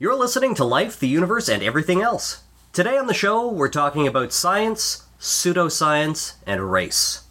You're listening to Life, the Universe, and Everything Else. Today on the show, we're talking about science, pseudoscience, and race.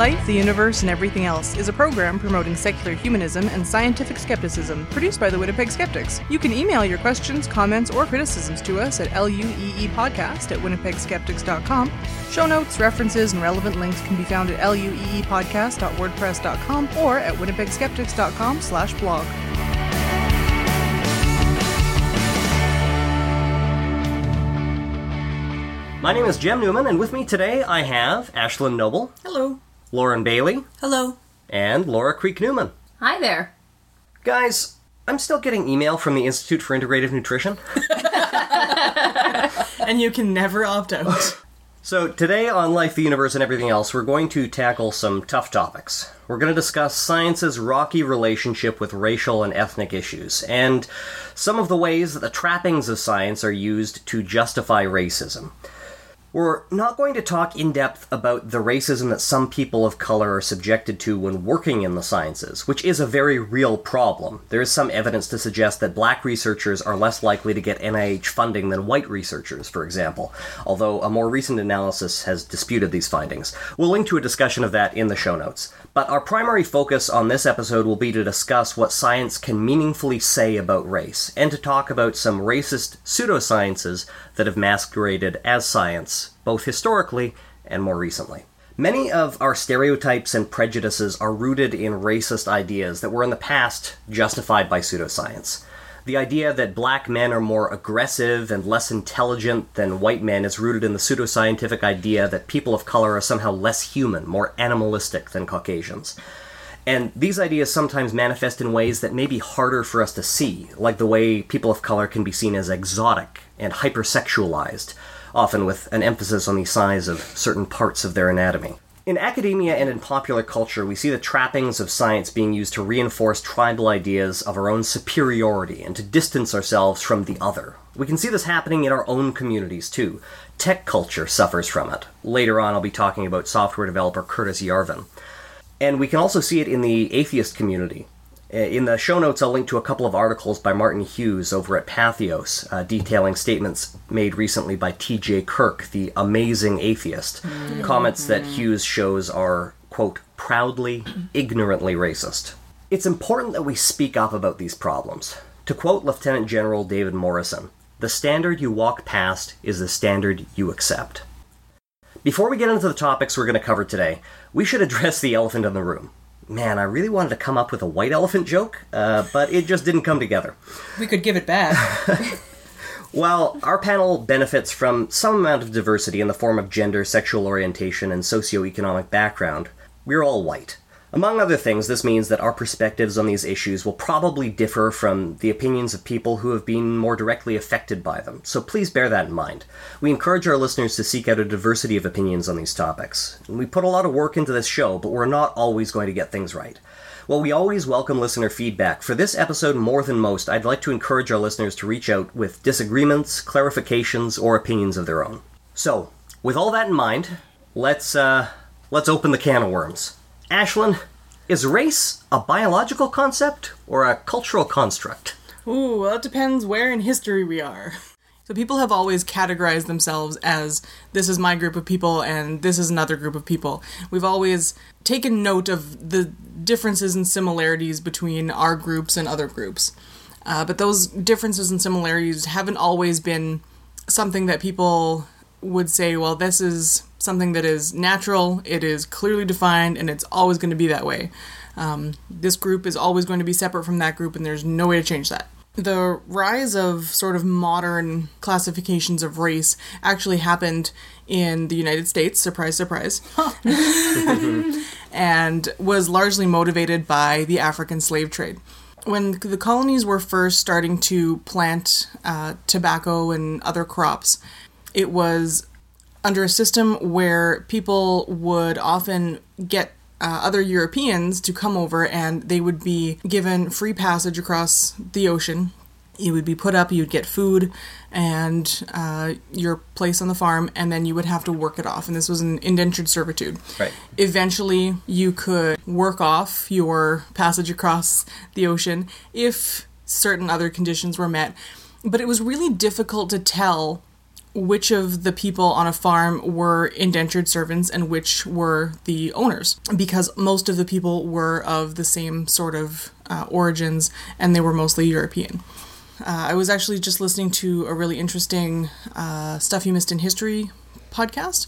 Life, the Universe, and Everything Else is a program promoting secular humanism and scientific skepticism produced by the Winnipeg Skeptics. You can email your questions, comments, or criticisms to us at lueepodcast at winnipegskeptics.com. Show notes, references, and relevant links can be found at lueepodcast.wordpress.com or at winnipegskeptics.com slash blog. My name is Jem Newman, and with me today I have Ashlyn Noble, Hello. Lauren Bailey, Hello. and Laura Creek Newman. Hi there. Guys, I'm still getting email from the Institute for Integrative Nutrition. And you can never opt out. So, today on Life, the Universe, and Everything Else, we're going to tackle some tough topics. We're going to discuss science's rocky relationship with racial and ethnic issues, and some of the ways that the trappings of science are used to justify racism. We're not going to talk in depth about the racism that some people of color are subjected to when working in the sciences, which is a very real problem. There is some evidence to suggest that black researchers are less likely to get NIH funding than white researchers, for example, although a more recent analysis has disputed these findings. We'll link to a discussion of that in the show notes. But our primary focus on this episode will be to discuss what science can meaningfully say about race, and to talk about some racist pseudosciences that have masqueraded as science, both historically and more recently. Many of our stereotypes and prejudices are rooted in racist ideas that were in the past justified by pseudoscience. The idea that black men are more aggressive and less intelligent than white men is rooted in the pseudoscientific idea that people of color are somehow less human, more animalistic than Caucasians. And these ideas sometimes manifest in ways that may be harder for us to see, like the way people of color can be seen as exotic and hypersexualized, often with an emphasis on the size of certain parts of their anatomy. In academia and in popular culture, we see the trappings of science being used to reinforce tribal ideas of our own superiority and to distance ourselves from the other. We can see this happening in our own communities too. Tech culture suffers from it. Later on, I'll be talking about software developer Curtis Yarvin. And we can also see it in the atheist community. Uh, In the show notes, I'll link to a couple of articles by Martin Hughes over at Patheos uh, detailing statements made recently by T.J. Kirk, the amazing atheist. Comments that Hughes shows are, quote, proudly, ignorantly racist. It's important that we speak up about these problems. To quote Lieutenant General David Morrison, the standard you walk past is the standard you accept. Before we get into the topics we're going to cover today, we should address the elephant in the room. Man, I really wanted to come up with a white elephant joke, uh, but it just didn't come together. We could give it back. While our panel benefits from some amount of diversity in the form of gender, sexual orientation, and socioeconomic background, we're all white. Among other things, this means that our perspectives on these issues will probably differ from the opinions of people who have been more directly affected by them, so please bear that in mind. We encourage our listeners to seek out a diversity of opinions on these topics. We put a lot of work into this show, but we're not always going to get things right. While we always welcome listener feedback, for this episode more than most, I'd like to encourage our listeners to reach out with disagreements, clarifications, or opinions of their own. So, with all that in mind, let's uh, let's open the can of worms. Ashlyn, is race a biological concept or a cultural construct? Ooh, well, it depends where in history we are. So people have always categorized themselves as this is my group of people and this is another group of people. We've always taken note of the differences and similarities between our groups and other groups. Uh, but those differences and similarities haven't always been something that people would say, well, this is something that is natural, it is clearly defined, and it's always going to be that way. Um, this group is always going to be separate from that group, and there's no way to change that. The rise of sort of modern classifications of race actually happened in the United States, surprise, surprise, and was largely motivated by the African slave trade when the colonies were first starting to plant uh, tobacco and other crops, it was under a system where people would often get uh, other Europeans to come over and they would be given free passage across the ocean You would be put up, you'd get food and uh, your place on the farm, and then you would have to work it off. And this was an indentured servitude. Right. Eventually, you could work off your passage across the ocean if certain other conditions were met. But it was really difficult to tell which of the people on a farm were indentured servants and which were the owners because most of the people were of the same sort of uh, origins and they were mostly European. Uh, I was actually just listening to a really interesting uh, Stuff You Missed in History podcast,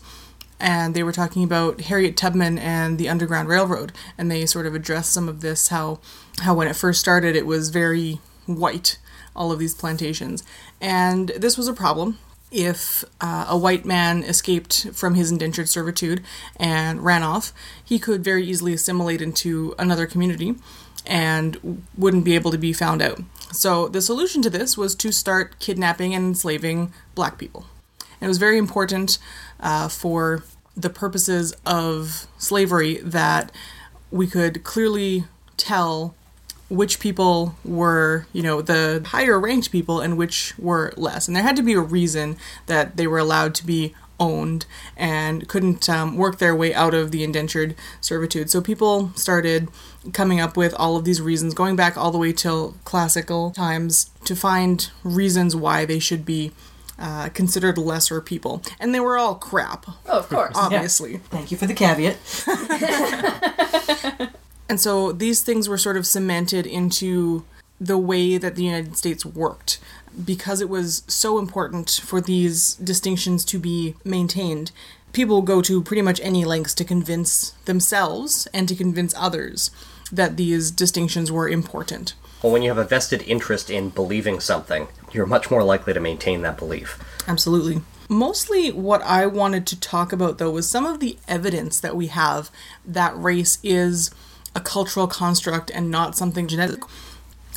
and they were talking about Harriet Tubman and the Underground Railroad, and they sort of addressed some of this how how when it first started it was very white, all of these plantations, and this was a problem if uh, a white man escaped from his indentured servitude and ran off, he could very easily assimilate into another community and wouldn't be able to be found out. So the solution to this was to start kidnapping and enslaving black people. And it was very important uh, for the purposes of slavery that we could clearly tell which people were, you know, the higher ranked people and which were less. And there had to be a reason that they were allowed to be owned and couldn't um, work their way out of the indentured servitude. So people started coming up with all of these reasons, going back all the way till classical times, to find reasons why they should be uh, considered lesser people. And they were all crap. Oh, of course. Obviously. Yeah. Thank you for the caveat. and so these things were sort of cemented into the way that the United States worked because it was so important for these distinctions to be maintained. People go to pretty much any lengths to convince themselves and to convince others that these distinctions were important. Well, when you have a vested interest in believing something, you're much more likely to maintain that belief. Absolutely. Mostly what I wanted to talk about, though, was some of the evidence that we have that race is a cultural construct and not something genetic.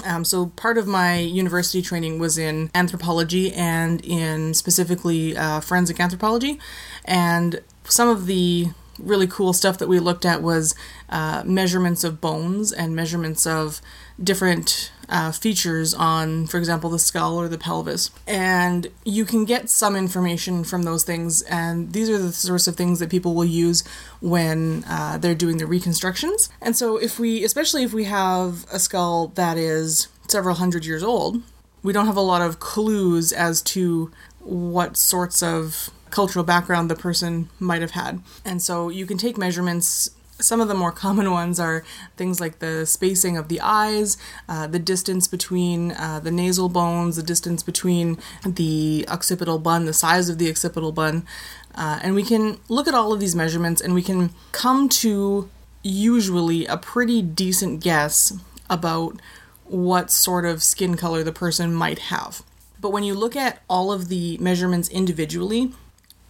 Um, so part of my university training was in anthropology and in specifically uh, forensic anthropology, and some of the really cool stuff that we looked at was uh, measurements of bones and measurements of different uh, features on, for example, the skull or the pelvis. And you can get some information from those things, and these are the sorts of things that people will use when uh, they're doing the reconstructions. And so, if we, especially if we have a skull that is several hundred years old, we don't have a lot of clues as to what sorts of cultural background the person might have had. And so you can take measurements. Some of the more common ones are things like the spacing of the eyes, uh, the distance between uh, the nasal bones, the distance between the occipital bun, the size of the occipital bun. Uh, and we can look at all of these measurements and we can come to usually a pretty decent guess about what sort of skin color the person might have. But when you look at all of the measurements individually,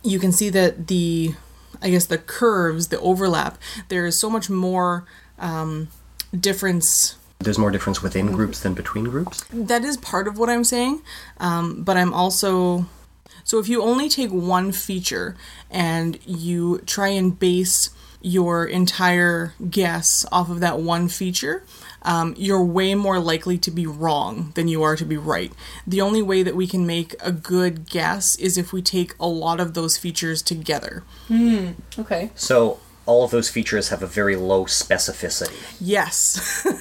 you can see that the I guess the curves, the overlap, there is so much more um, difference. There's more difference within groups than between groups? That is part of what I'm saying, um, but I'm also. So if you only take one feature and you try and base your entire guess off of that one feature, um, you're way more likely to be wrong than you are to be right. The only way that we can make a good guess is if we take a lot of those features together. Hmm. Okay. So all of those features have a very low specificity. Yes.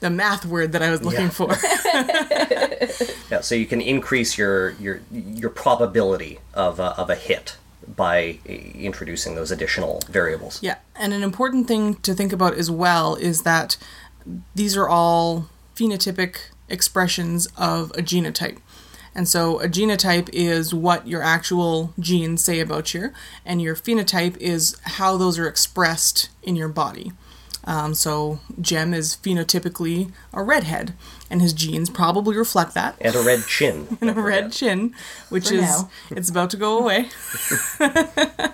the math word that I was looking Yeah. for. Yeah, so you can increase your your your probability of a, of a hit by introducing those additional variables. Yeah, and an important thing to think about as well is that these are all phenotypic expressions of a genotype. And so a genotype is what your actual genes say about you, and your phenotype is how those are expressed in your body. Um, so Jem is phenotypically a redhead, and his genes probably reflect that. And a red chin. and a red chin, which For is now. it's about to go away.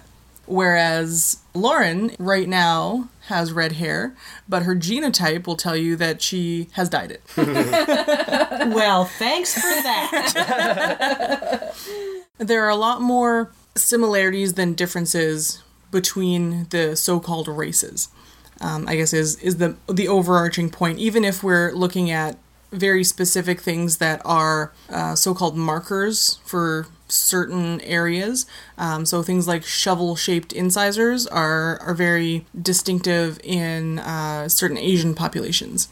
Whereas Lauren right now has red hair, but her genotype will tell you that she has dyed it. Well, thanks for that. there are a lot more similarities than differences between the so-called races. Um, I guess is is the the overarching point. Even if we're looking at very specific things that are uh, so called markers for certain areas. Um, so things like shovel shaped incisors are, are very distinctive in uh, certain Asian populations.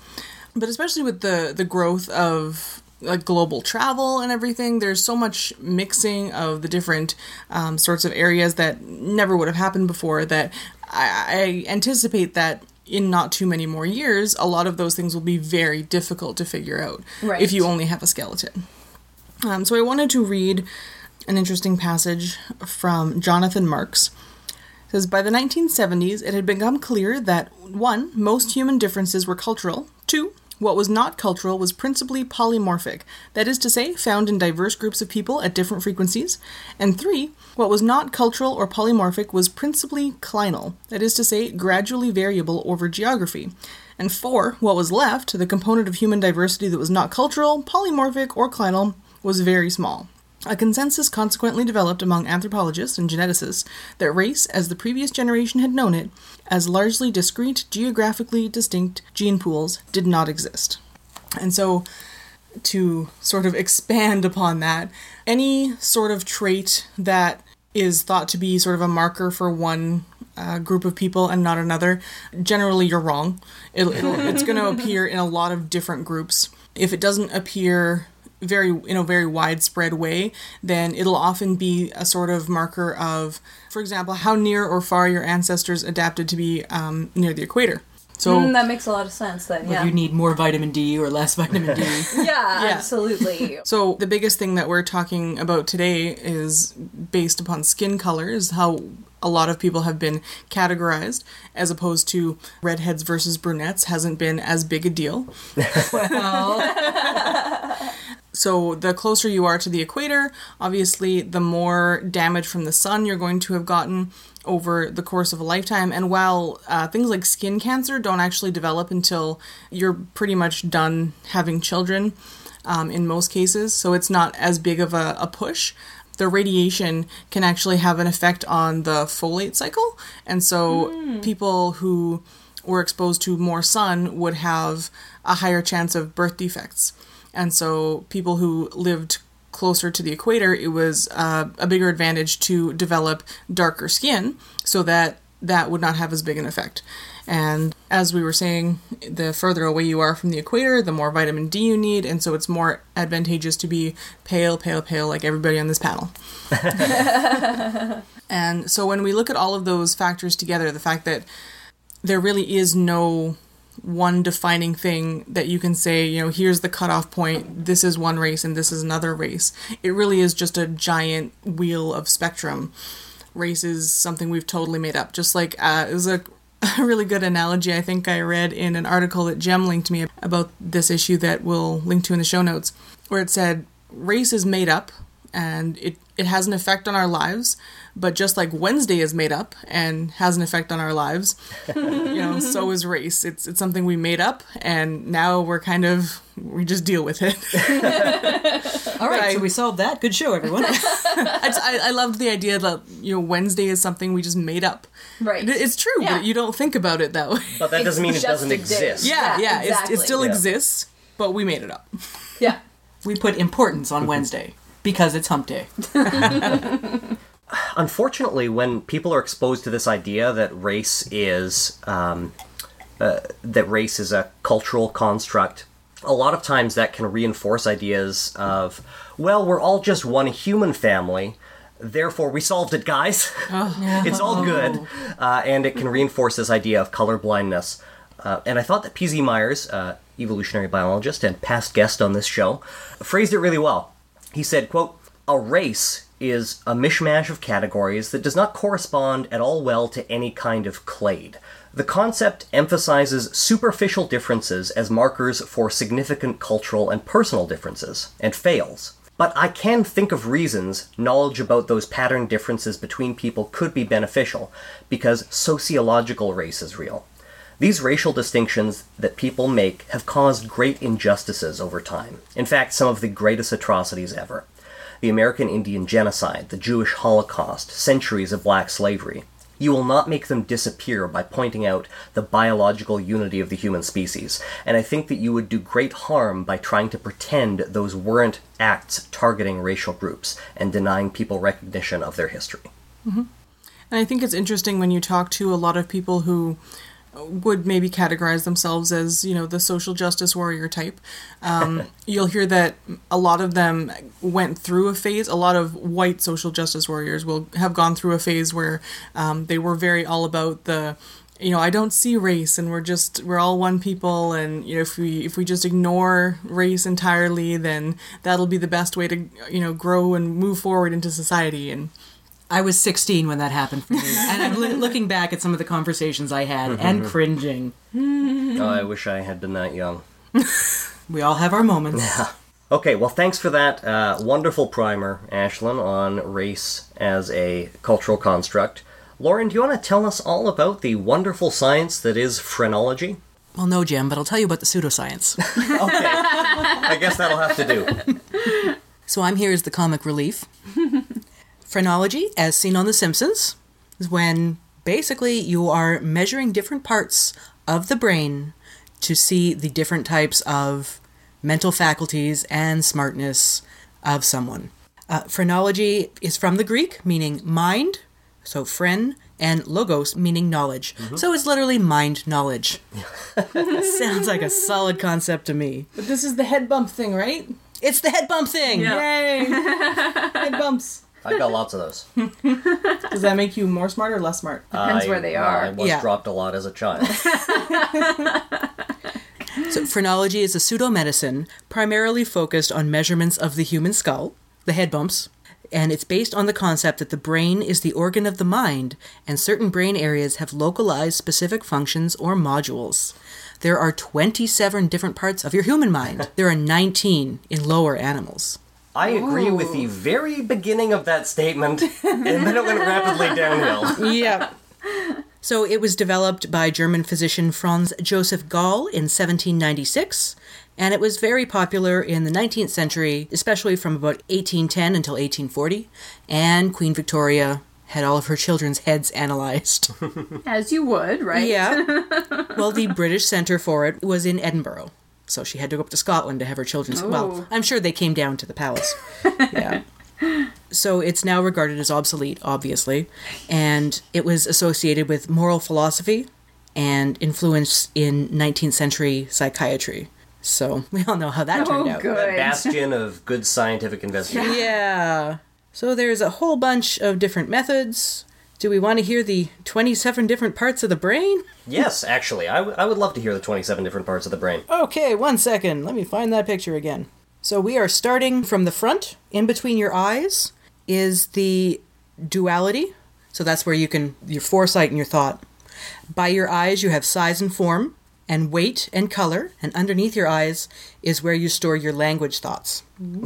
But especially with the, the growth of like global travel and everything, there's so much mixing of the different um, sorts of areas that never would have happened before that I, I anticipate that in not too many more years, a lot of those things will be very difficult to figure out Right. if you only have a skeleton. Um, so I wanted to read an interesting passage from Jonathan Marks. It says by the 1970s, it had become clear that one, most human differences were cultural. Two, what was not cultural was principally polymorphic, that is to say, found in diverse groups of people at different frequencies. And three, what was not cultural or polymorphic was principally clinal, that is to say, gradually variable over geography. And four, what was left, the component of human diversity that was not cultural, polymorphic, or clinal, was very small. A consensus consequently developed among anthropologists and geneticists that race, as the previous generation had known it, as largely discrete, geographically distinct gene pools, did not exist. And so, to sort of expand upon that, any sort of trait that is thought to be sort of a marker for one uh, group of people and not another, generally you're wrong. It'll, it'll, it's going to appear in a lot of different groups. If it doesn't appear very in a very widespread way, then it'll often be a sort of marker of, for example, how near or far your ancestors adapted to be um, near the equator. So Mm, that makes a lot of sense then. Yeah. you need more vitamin D or less vitamin D. yeah, Yeah. absolutely. So the biggest thing that we're talking about today is based upon skin color, is how a lot of people have been categorized, as opposed to redheads versus brunettes hasn't been as big a deal. So the closer you are to the equator, obviously the more damage from the sun you're going to have gotten over the course of a lifetime. And while uh, things like skin cancer don't actually develop until you're pretty much done having children, um, in most cases, so it's not as big of a, a push. The radiation can actually have an effect on the folate cycle, and so people who were exposed to more sun would have a higher chance of birth defects. And so people who lived closer to the equator, it was uh, a bigger advantage to develop darker skin so that that would not have as big an effect. And as we were saying, the further away you are from the equator, the more vitamin D you need, and so it's more advantageous to be pale, pale, pale, like everybody on this panel. and so when we look at all of those factors together, the fact that there really is no one defining thing that you can say, you know, here's the cutoff point, this is one race and this is another race. It really is just a giant wheel of spectrum. Race is something we've totally made up. Just like uh, it was a, a really good analogy I think I read in an article that Jem linked to me about this issue that we'll link to in the show notes, where it said race is made up and it, it has an effect on our lives, but just like Wednesday is made up and has an effect on our lives, you know, so is race. It's it's something we made up, and now we're kind of we just deal with it. All right, I- so we solved that. Good show, everyone. I, just- I, I loved the idea that you know Wednesday is something we just made up. Right. It- It's true, Yeah. but you don't think about it that way. But that doesn't mean it doesn't exist. Yeah, Yeah, yeah, it's, exactly. it still Yeah. exists, but we made it up. Yeah. we put importance on Wednesday because it's hump day. Unfortunately, when people are exposed to this idea that race is um, uh, that race is a cultural construct, a lot of times that can reinforce ideas of, well, we're all just one human family. Therefore, we solved it, guys. it's all good, uh, and it can reinforce this idea of color blindness. Uh, and I thought that P.Z. Myers, uh, evolutionary biologist and past guest on this show, phrased it really well. He said, quote, A race is a mishmash of categories that does not correspond at all well to any kind of clade. The concept emphasizes superficial differences as markers for significant cultural and personal differences, and fails. But I can think of reasons knowledge about those pattern differences between people could be beneficial, because sociological race is real. These racial distinctions that people make have caused great injustices over time. In fact, some of the greatest atrocities ever. The American Indian Genocide, the Jewish Holocaust, centuries of black slavery. You will not make them disappear by pointing out the biological unity of the human species, and I think that you would do great harm by trying to pretend those weren't acts targeting racial groups and denying people recognition of their history. Mm-hmm. And I think it's interesting when you talk to a lot of people who would maybe categorize themselves as, you know, the social justice warrior type. Um, you'll hear that a lot of them went through a phase. A lot of white social justice warriors will have gone through a phase where um, they were very all about the you know, I don't see race, and we're just we're all one people, and you know, if we if we just ignore race entirely, then that'll be the best way to you know grow and move forward into society. And I was 16 when that happened for me, and I'm loo- looking back at some of the conversations I had and cringing. Oh, I wish I had been that young. We all have our moments. Yeah. Okay, well, thanks for that uh, wonderful primer, Ashlyn, on race as a cultural construct. Lauren, do you want to tell us all about the wonderful science that is phrenology? Well, no, Jim, but I'll tell you about the pseudoscience. Okay, I guess that'll have to do. So I'm here as the comic relief. Phrenology, as seen on The Simpsons, is when basically you are measuring different parts of the brain to see the different types of mental faculties and smartness of someone. Uh, phrenology is from the Greek, meaning mind, so phren, and logos, meaning knowledge. So it's literally mind knowledge. Sounds like a solid concept to me. but this is the head bump thing, right? It's the head bump thing! Yay! head bumps. I've got lots of those. Does that make you more smart or less smart? Depends I- where they well, are. I was Yeah. dropped a lot as a child. So, phrenology is a pseudomedicine primarily focused on measurements of the human skull, the head bumps, and it's based on the concept that the brain is the organ of the mind, and certain brain areas have localized specific functions or modules. There are 27 different parts of your human mind. There are 19 in lower animals. I agree with the very beginning of that statement, and then it went rapidly downhill. Yeah. So it was developed by German physician Franz Joseph Gall in 1796, and it was very popular in the 19th century, especially from about 1810 until 1840. And Queen Victoria had all of her children's heads analyzed. As you would, right? yeah. Well, the British Centre for it was in Edinburgh. So she had to go up to Scotland to have her children's. Well, Oh. I'm sure they came down to the palace. yeah. So it's now regarded as obsolete, obviously, and it was associated with moral philosophy and influence in 19th century psychiatry. So we all know how that turned Oh, out. good. Bastion of good scientific investigation. Yeah. So there's a whole bunch of different methods. Do we want to hear the 27 different parts of the brain? Yes, actually, I, w- I would love to hear the 27 different parts of the brain. Okay, one second. Let me find that picture again. So we are starting from the front. In between your eyes is the duality. So that's where you can, your foresight and your thought. By your eyes, you have size and form, and weight and color. And underneath your eyes is where you store your language thoughts.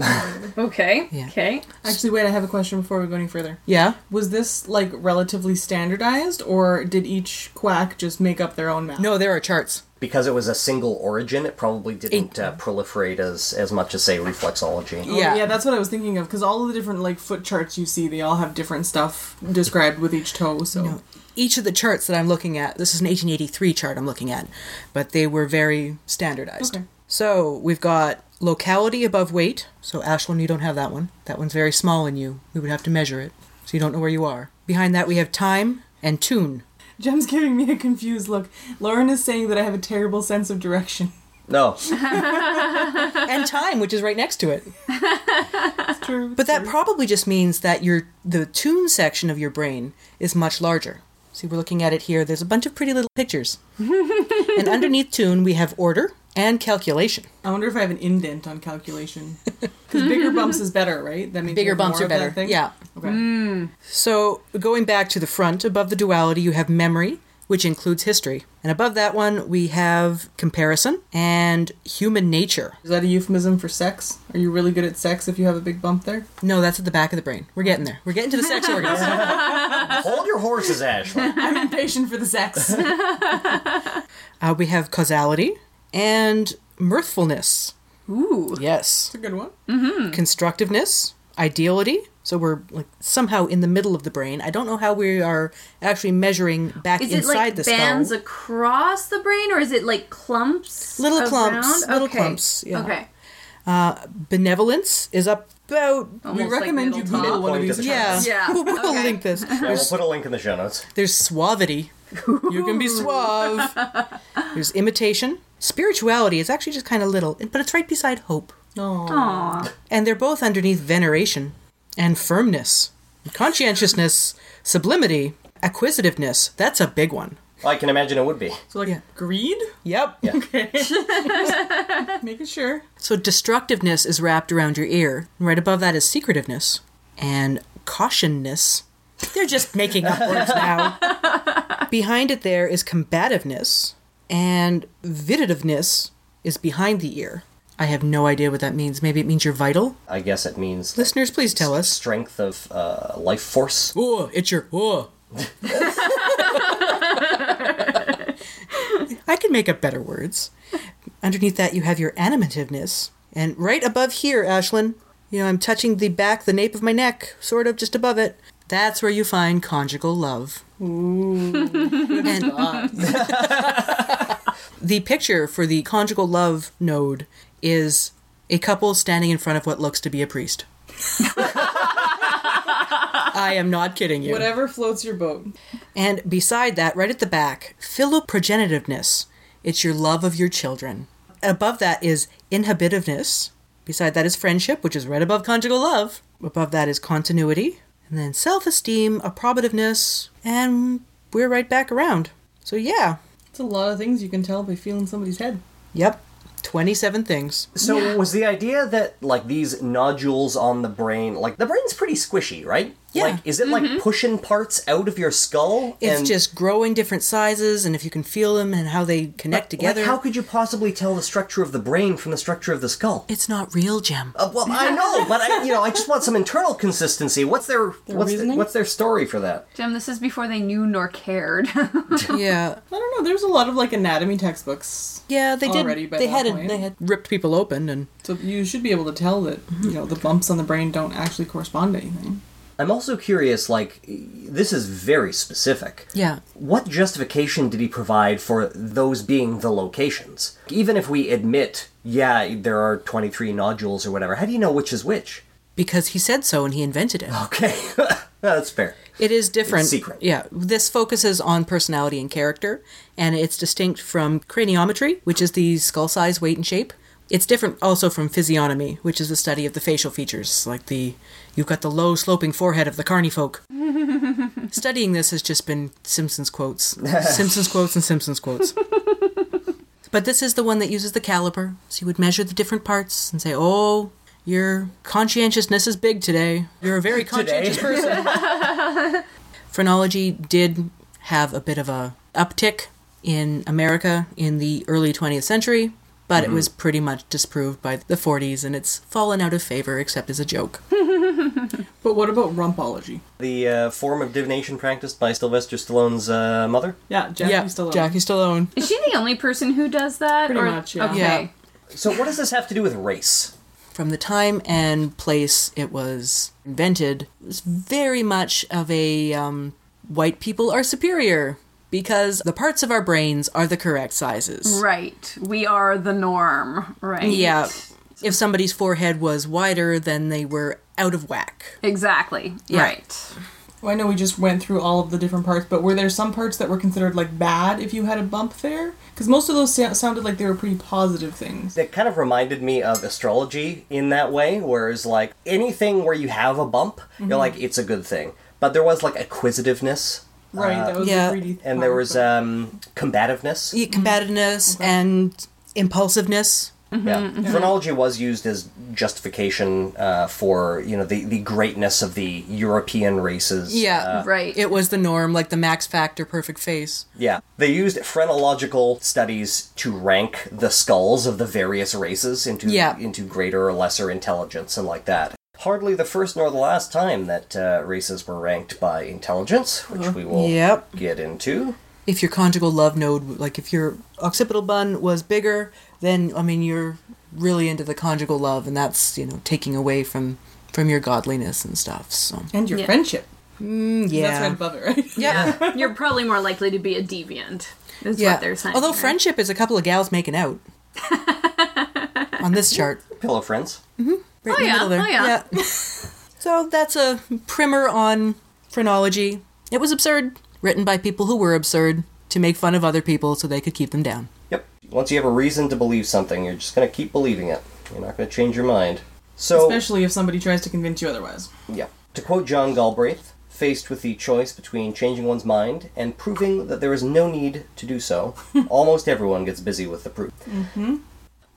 Okay. Yeah. Okay. Actually, wait, I have a question before we go any further. Yeah? Was this like relatively standardized, or did each quack just make up their own map? No, there are charts. Because it was a single origin, it probably didn't uh, proliferate as, as much as, say, reflexology. Oh, Yeah. yeah, that's what I was thinking of. Because all of the different like foot charts you see, they all have different stuff described with each toe. So Each of the charts that I'm looking at, this is an 1883 chart I'm looking at, but they were very standardized. Okay. So we've got locality above weight. So Ashlyn, you don't have that one. That one's very small in you. We would have to measure it, so you don't know where you are. Behind that we have time and tune. Jem's giving me a confused look. Lauren is saying that I have a terrible sense of direction. No, and time, which is right next to it. It's true. But that probably just means that your the tune section of your brain is much larger. See, we're looking at it here. There's a bunch of pretty little pictures. and underneath tune, we have order and calculation. I wonder if I have an indent on calculation. Because bigger bumps is better, right? That means Bigger bumps are better. Yeah. Okay. Hmm. So going back to the front, above the duality, you have memory, which includes history. And above that one, we have comparison and human nature. Is that a euphemism for sex? Are you really good at sex if you have a big bump there? No, that's at the back of the brain. We're getting there. We're getting to the sex organs. hold your horses, Ashley. I'm impatient for the sex. Uh, we have causality and mirthfulness. Ooh. Yes. It's a good one. Constructiveness, ideality. So we're like somehow in the middle of the brain. I don't know how we are actually measuring back Is it inside like the bands skull. across the brain, or is it like clumps? Little of clumps, little Okay. clumps, yeah. Okay. Uh, benevolence is up about We Almost like recommend you middle Google one of these. the yeah. Yeah, We'll, we'll okay. link this. Yeah, we'll put a link in the show notes. there's suavity. You can be suave. There's imitation. Spirituality is actually just kind of little, but it's right beside hope. Aw. And they're both underneath veneration and firmness, conscientiousness, sublimity, acquisitiveness. That's a big one. I can imagine it would be. So like Yeah. greed? Yep. Okay. Making sure. So destructiveness is wrapped around your ear. Right above that is secretiveness and cautionness. They're just making up words now. behind it there is combativeness and vitativeness is behind the ear. I have no idea what that means. Maybe it means you're vital. I guess it means Listeners, please tell us. strength of uh, life force. Oh, it's your oh. I can make up better words. Underneath that, you have your animativeness, and right above here, Ashlyn, you know, I'm touching the back, the nape of my neck, sort of just above it. That's where you find conjugal love. And the picture for the conjugal love node is a couple standing in front of what looks to be a priest. I am not kidding you. Whatever floats your boat. And beside that, right at the back, philoprogenitiveness. It's your love of your children. Above that is inhabitiveness. Beside that is friendship, which is right above conjugal love. Above that is continuity. And then self esteem, approbativeness, and we're right back around. So, yeah. It's a lot of things you can tell by feeling somebody's head. Yep. 27 things. So was the idea that like these nodules on the brain, like the brain's pretty squishy, right? Yeah. Like, is it like pushing parts out of your skull? It's and- just growing different sizes, and if you can feel them and how they connect together. Like, how could you possibly tell the structure of the brain from the structure of the skull? It's not real, Jem. Uh, well, I know, but I, you know, I just want some internal consistency. What's their what's the, what's their story for that? Jim, this is before they knew nor cared. yeah. I don't know. There's a lot of like anatomy textbooks, Yeah, they did. Already by they that had it, point. they had ripped people open, and so you should be able to tell that you know the bumps on the brain don't actually correspond to anything. I'm also curious. Like, this is very specific. yeah, What justification did he provide for those being the locations? Even if we admit, yeah, there are 23 nodules or whatever, how do you know which is which? because he said so and he invented it. Okay, that's fair. It is different. It's secret. Yeah, this focuses on personality and character, and it's distinct from craniometry, which is the skull size, weight, and shape. It's different also from physiognomy, which is the study of the facial features, like the you've got the low sloping forehead of the carny folk. Studying this has just been Simpsons quotes, Simpsons quotes, and Simpsons quotes. But this is the one that uses the caliper, so you would measure the different parts and say, "Oh, your conscientiousness is big today. You're a very conscientious person." Phrenology did have a bit of a uptick in America in the early 20th century, but it was pretty much disproved by the 40s and it's fallen out of favor except as a joke. But what about rumpology? The uh, form of divination practiced by Sylvester Stallone's uh, mother? Yeah, Jackie yeah, Stallone. Jackie Stallone. is she the only person who does that? Pretty or- much, yeah. Okay. Yeah. So, what does this have to do with race? From the time and place it was invented, it was very much of a um, white people are superior because the parts of our brains are the correct sizes. Right. We are the norm, right? Yeah. If somebody's forehead was wider, then they were out of whack. Exactly. Yeah. Right. Well, I know we just went through all of the different parts, but were there some parts that were considered like bad if you had a bump there? Because most of those sa- sounded like they were pretty positive things. It kind of reminded me of astrology in that way, whereas, like, anything where you have a bump, you're mm-hmm. like, it's a good thing. But there was, like, acquisitiveness, Right, that was yeah. the 3D. and there was um, combativeness. Yeah, combativeness and impulsiveness. Yeah, phrenology was used as justification uh, for you know the, the greatness of the European races. Yeah, Uh, Right. It was the norm, like the max factor perfect face. yeah. They used phrenological studies to rank the skulls of the various races into Yeah. into greater or lesser intelligence and like that. Hardly the first nor the last time that uh, races were ranked by intelligence, which we will Yep. get into. If your conjugal love node, like if your occipital bun was bigger, then I mean you're really into the conjugal love, and that's you know taking away from from your godliness and stuff. So And your Yeah. friendship. Mm, yeah, That's right above it, right? yeah, You're probably more likely to be a deviant. Is yeah. what they're saying. Although right? friendship is a couple of gals making out on this chart. Pillow friends. Right in the yeah, middle there. oh, yeah. so that's a primer on phrenology. It was absurd, written by people who were absurd to make fun of other people so they could keep them down. Yep. Once you have a reason to believe something, you're just going to keep believing it. You're not going to change your mind. So, Especially if somebody tries to convince you otherwise. yeah. To quote John Galbraith, faced with the choice between changing one's mind and proving that there is no need to do so, almost everyone gets busy with the proof. Mm-hmm.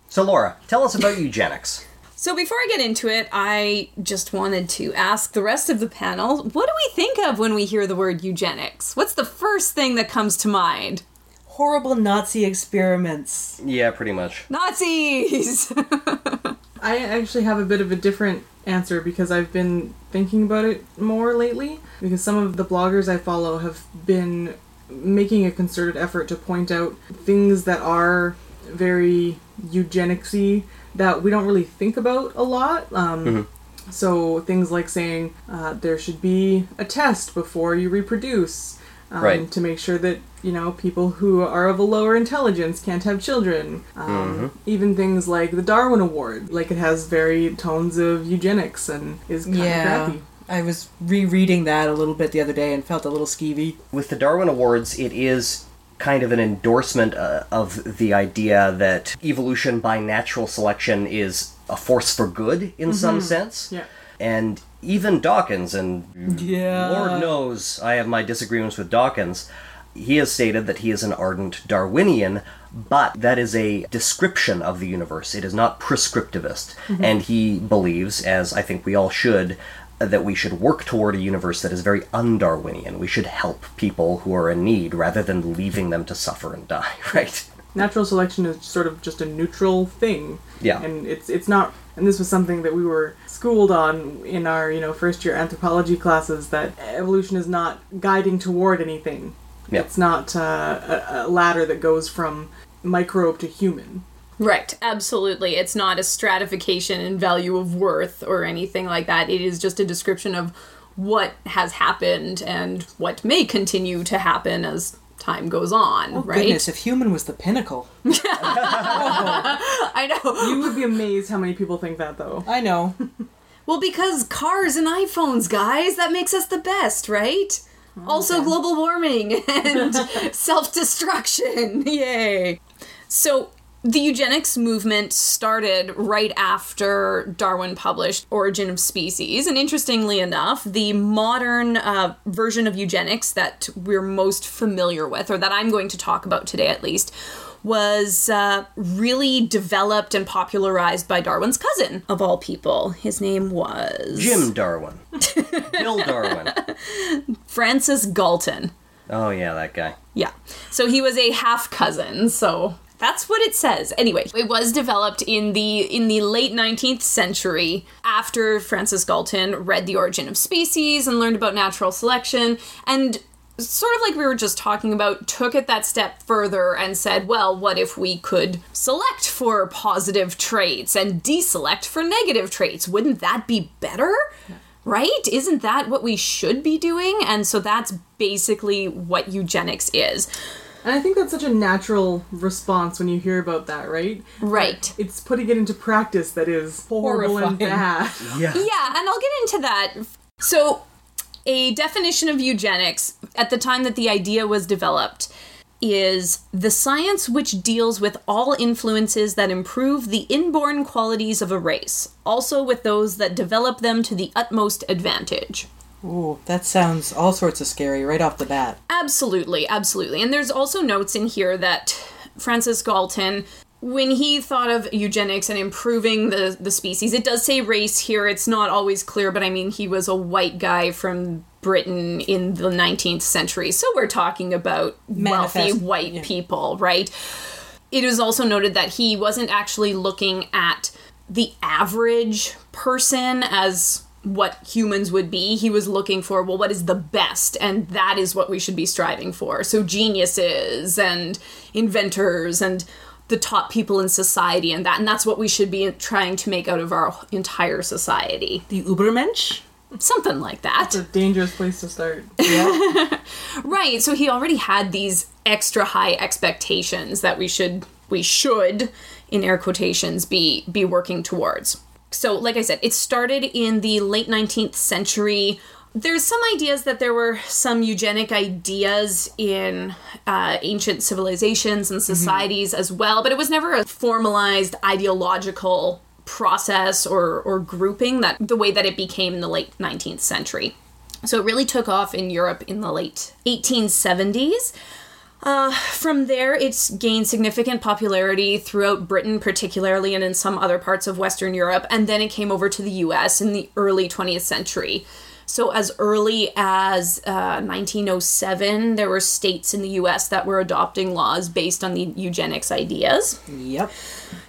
So, Laura, tell us about eugenics. So before I get into it, I just wanted to ask the rest of the panel, what do we think of when we hear the word eugenics? What's the first thing that comes to mind? Horrible Nazi experiments. Yeah, pretty much. Nazis. I actually have a bit of a different answer because I've been thinking about it more lately. Because some of the bloggers I follow have been making a concerted effort to point out things that are very eugenicsy that we don't really think about a lot. Um, So things like saying uh, there should be a test before you reproduce. Um, Right. To make sure that you know people who are of a lower intelligence can't have children. Um, Even things like the Darwin Award, like it has very tones of eugenics and is kind of crappy. I was rereading that a little bit the other day and felt a little skeevy. With the Darwin Awards, it is kind of an endorsement uh, of the idea that evolution by natural selection is a force for good in some sense. Yeah. And even Dawkins, and Yeah. Lord knows I have my disagreements with Dawkins, he has stated that he is an ardent Darwinian, but that is a description of the universe. It is not prescriptivist. And he believes, as I think we all should, that we should work toward a universe that is very un-Darwinian. We should help people who are in need rather than leaving them to suffer and die, right? Natural selection is sort of just a neutral thing. Yeah. And it's it's not. And this was something that we were schooled on in our you know first year anthropology classes that evolution is not guiding toward anything. Yeah. It's not uh, a, a ladder that goes from microbe to human. Right, absolutely. It's not a stratification in value of worth or anything like that. It is just a description of what has happened and what may continue to happen as time goes on, Oh, right? goodness, if human was the pinnacle. I know. You would be amazed how many people think that though. I know. Well, because cars and iPhones, guys, that makes us the best, right? Oh, also, global warming and self destruction. Yay. So, the eugenics movement started right after Darwin published Origin of Species. And interestingly enough, the modern uh, version of eugenics that we're most familiar with, or that I'm going to talk about today at least, was uh, really developed and popularized by Darwin's cousin, of all people. His name was Jim Darwin. Bill Darwin. Francis Galton. Oh, yeah, that guy. Yeah. So he was a half cousin, so that's what it says. Anyway, it was developed in the in the late 19th century after Francis Galton read The Origin of Species and learned about natural selection and sort of like we were just talking about took it that step further and said, well, what if we could select for positive traits and deselect for negative traits? Wouldn't that be better? Right? Isn't that what we should be doing? And so that's basically what eugenics is. And I think that's such a natural response when you hear about that, right? Right. It's putting it into practice that is horrible and bad. Yeah. Yeah, and I'll get into that. So, a definition of eugenics at the time that the idea was developed is the science which deals with all influences that improve the inborn qualities of a race, also with those that develop them to the utmost advantage. Ooh, that sounds all sorts of scary right off the bat. Absolutely, absolutely. And there's also notes in here that Francis Galton, when he thought of eugenics and improving the, the species, it does say race here. It's not always clear, but I mean, he was a white guy from Britain in the 19th century. So we're talking about wealthy white yeah. people, right? It is also noted that he wasn't actually looking at the average person as what humans would be. He was looking for, well, what is the best? And that is what we should be striving for. So, geniuses and inventors and the top people in society and that and that's what we should be trying to make out of our entire society The Ubermensch? something like that It's a dangerous place to start. right so he already had these extra high expectations that we should we should in air quotations be be working towards so like i said it started in the late 19th century there's some ideas that there were some eugenic ideas in uh, ancient civilizations and societies as well, but it was never a formalized ideological process or, or grouping that the way that it became in the late 19th century. So it really took off in Europe in the late 1870s. Uh, from there, it's gained significant popularity throughout Britain, particularly, and in some other parts of Western Europe, and then it came over to the US in the early 20th century. So, as early as uh, 1907, there were states in the US that were adopting laws based on the eugenics ideas. Yep.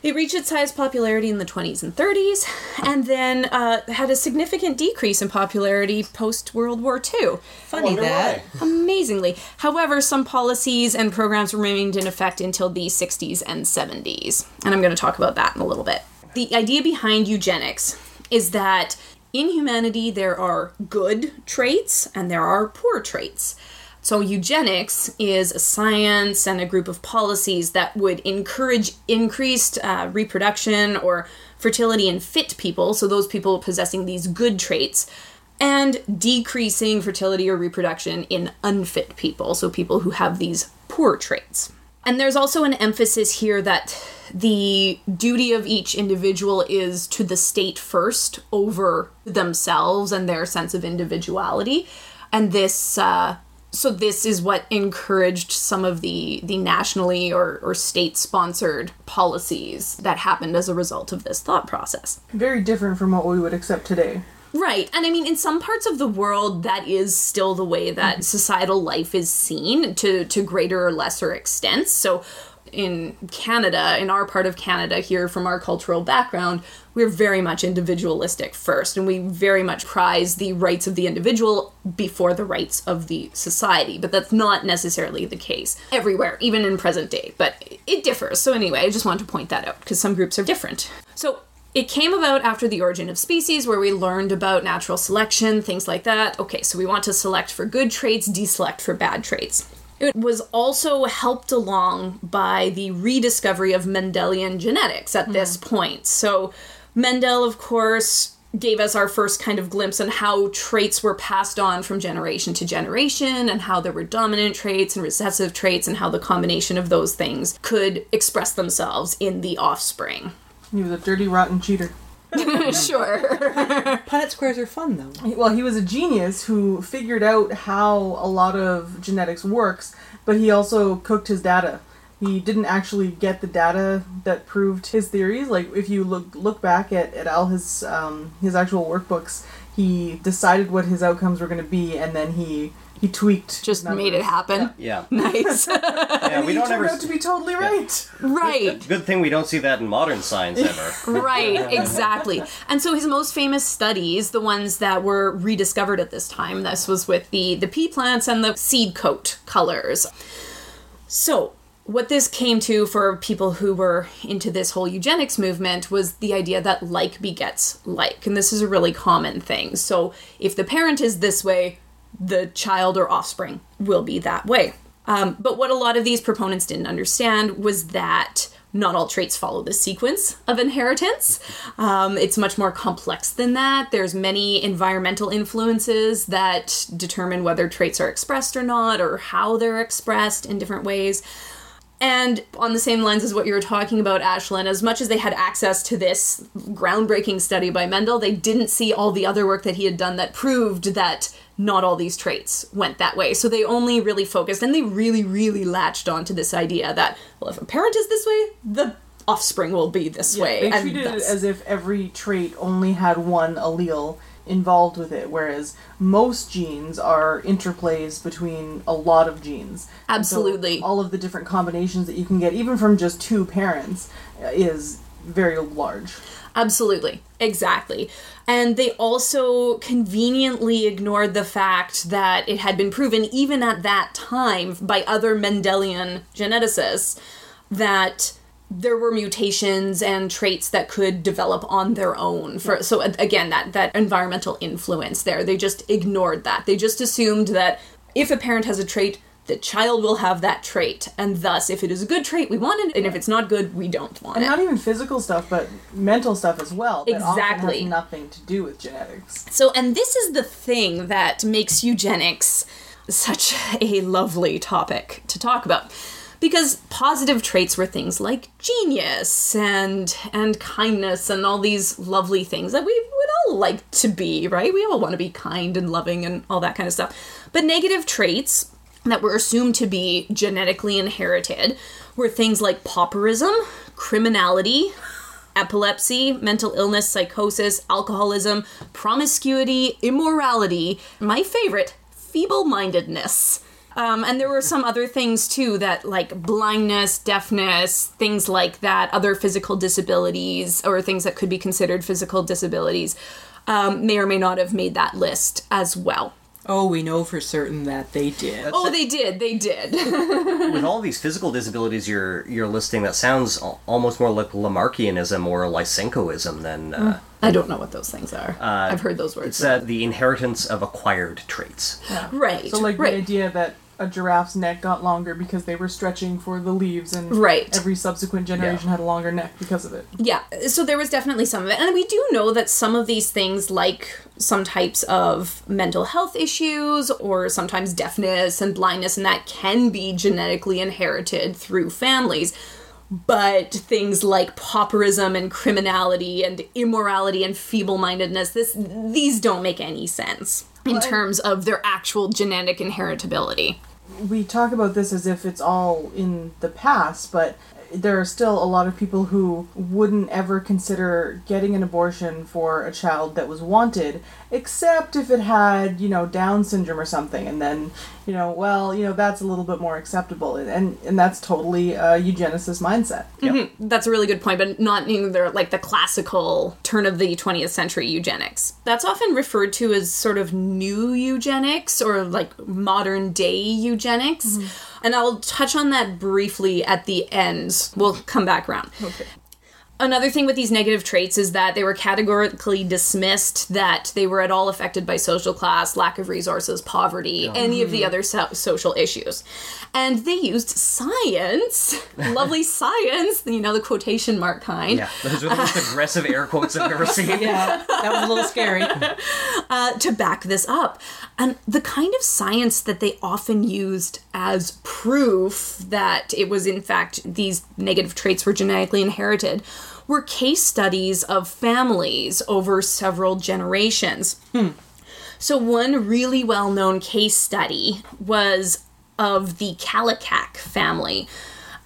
It reached its highest popularity in the 20s and 30s, and then uh, had a significant decrease in popularity post World War II. Funny that. why. Amazingly. However, some policies and programs remained in effect until the 60s and 70s. And I'm going to talk about that in a little bit. The idea behind eugenics is that in humanity there are good traits and there are poor traits. So, eugenics is a science and a group of policies that would encourage increased uh, reproduction or fertility in fit people, so those people possessing these good traits, and decreasing fertility or reproduction in unfit people, so people who have these poor traits. And there's also an emphasis here that the duty of each individual is to the state first over themselves and their sense of individuality. And this, uh, so this is what encouraged some of the the nationally or, or state sponsored policies that happened as a result of this thought process. Very different from what we would accept today. Right. And I mean, in some parts of the world, that is still the way that mm-hmm. societal life is seen to, to greater or lesser extents. So, in Canada, in our part of Canada, here from our cultural background, we're very much individualistic first, and we very much prize the rights of the individual before the rights of the society. But that's not necessarily the case everywhere, even in present day. But it differs. So, anyway, I just want to point that out because some groups are different. So, it came about after the origin of species, where we learned about natural selection, things like that. Okay, so we want to select for good traits, deselect for bad traits. It was also helped along by the rediscovery of Mendelian genetics at this mm. point. So, Mendel, of course, gave us our first kind of glimpse on how traits were passed on from generation to generation and how there were dominant traits and recessive traits and how the combination of those things could express themselves in the offspring. He was a dirty, rotten cheater. sure. Punnett squares are fun though. Well, he was a genius who figured out how a lot of genetics works, but he also cooked his data. He didn't actually get the data that proved his theories. Like if you look look back at, at all his um, his actual workbooks, he decided what his outcomes were going to be, and then he he tweaked. Just numbers. made it happen. Yeah. Nice. Yeah, we don't turned ever. out to be totally right. right. Good thing we don't see that in modern science ever. Right, exactly. And so his most famous studies, the ones that were rediscovered at this time, this was with the the pea plants and the seed coat colors. So, what this came to for people who were into this whole eugenics movement was the idea that like begets like. And this is a really common thing. So, if the parent is this way, the child or offspring will be that way. Um, but what a lot of these proponents didn't understand was that not all traits follow the sequence of inheritance. Um, it's much more complex than that. There's many environmental influences that determine whether traits are expressed or not, or how they're expressed in different ways. And on the same lines as what you were talking about, Ashlyn, as much as they had access to this groundbreaking study by Mendel, they didn't see all the other work that he had done that proved that not all these traits went that way. So they only really focused and they really, really latched onto this idea that, well, if a parent is this way, the offspring will be this way. They and treated it as if every trait only had one allele involved with it, whereas most genes are interplays between a lot of genes. And so Absolutely. all of the different combinations that you can get, even from just two parents, uh, is very large. Absolutely. Exactly. And they also conveniently ignored the fact that it had been proven, even at that time, by other Mendelian geneticists, that there were mutations and traits that could develop on their own for so again that that environmental influence there they just ignored that they just assumed that if a parent has a trait the child will have that trait and thus if it is a good trait we want it and if it's not good we don't want And it not even physical stuff, but mental stuff as well. Exactly. has nothing to do with genetics. So, and this is the thing that makes eugenics such a lovely topic to talk about. Because positive traits were things like genius and and kindness and all these lovely things that we would all like to be, right? We all want to be kind and loving and all that kind of stuff. But negative traits that were assumed to be genetically inherited were things like pauperism, criminality, epilepsy, mental illness, psychosis, alcoholism, promiscuity, immorality, my favorite, feeble mindedness. Um, and there were some other things too that, like blindness, deafness, things like that, other physical disabilities, or things that could be considered physical disabilities, um, may or may not have made that list as well. Oh, we know for certain that they did. Oh, they did, they did. With all these physical disabilities you're you're listing, that sounds almost more like Lamarckianism or Lysenkoism than. Uh, I don't know what those things are. I've heard those words. It's uh, the inheritance of acquired traits. right. So, like right. the idea that a giraffe's neck got longer because they were stretching for the leaves, and Right. every subsequent generation had a longer neck because of it. Yeah, so there was definitely some of it. And we do know that some of these things, like some types of mental health issues or sometimes deafness and blindness, and that can be genetically inherited through families. But things like pauperism and criminality and immorality and feeble mindedness, this these don't make any sense in terms of their actual genetic inheritability. We talk about this as if it's all in the past, but there are still a lot of people who wouldn't ever consider getting an abortion for a child that was wanted, except if it had, you know, Down syndrome or something, and then, you know, well, you know, that's a little bit more acceptable, and and, and that's totally a eugenicist mindset. Mm-hmm. That's a really good point, but not either like the classical turn of the 20th century eugenics. That's often referred to as sort of new eugenics or like modern day eugenics. Mm-hmm. And I'll touch on that briefly at the end. We'll come back around. Okay. Another thing with these negative traits is that they were categorically dismissed that they were at all affected by social class, lack of resources, poverty, any of the other so- social issues. And they used science, lovely science, you know, the quotation mark kind, Yeah, those are the most aggressive air quotes I've ever seen. Yeah, that was a little scary. uh, to back this up. And the kind of science that they often used as proof that it was, in fact, these negative traits were genetically inherited were case studies of families over several generations. Hmm. So, one really well known case study was of the Kallikak family.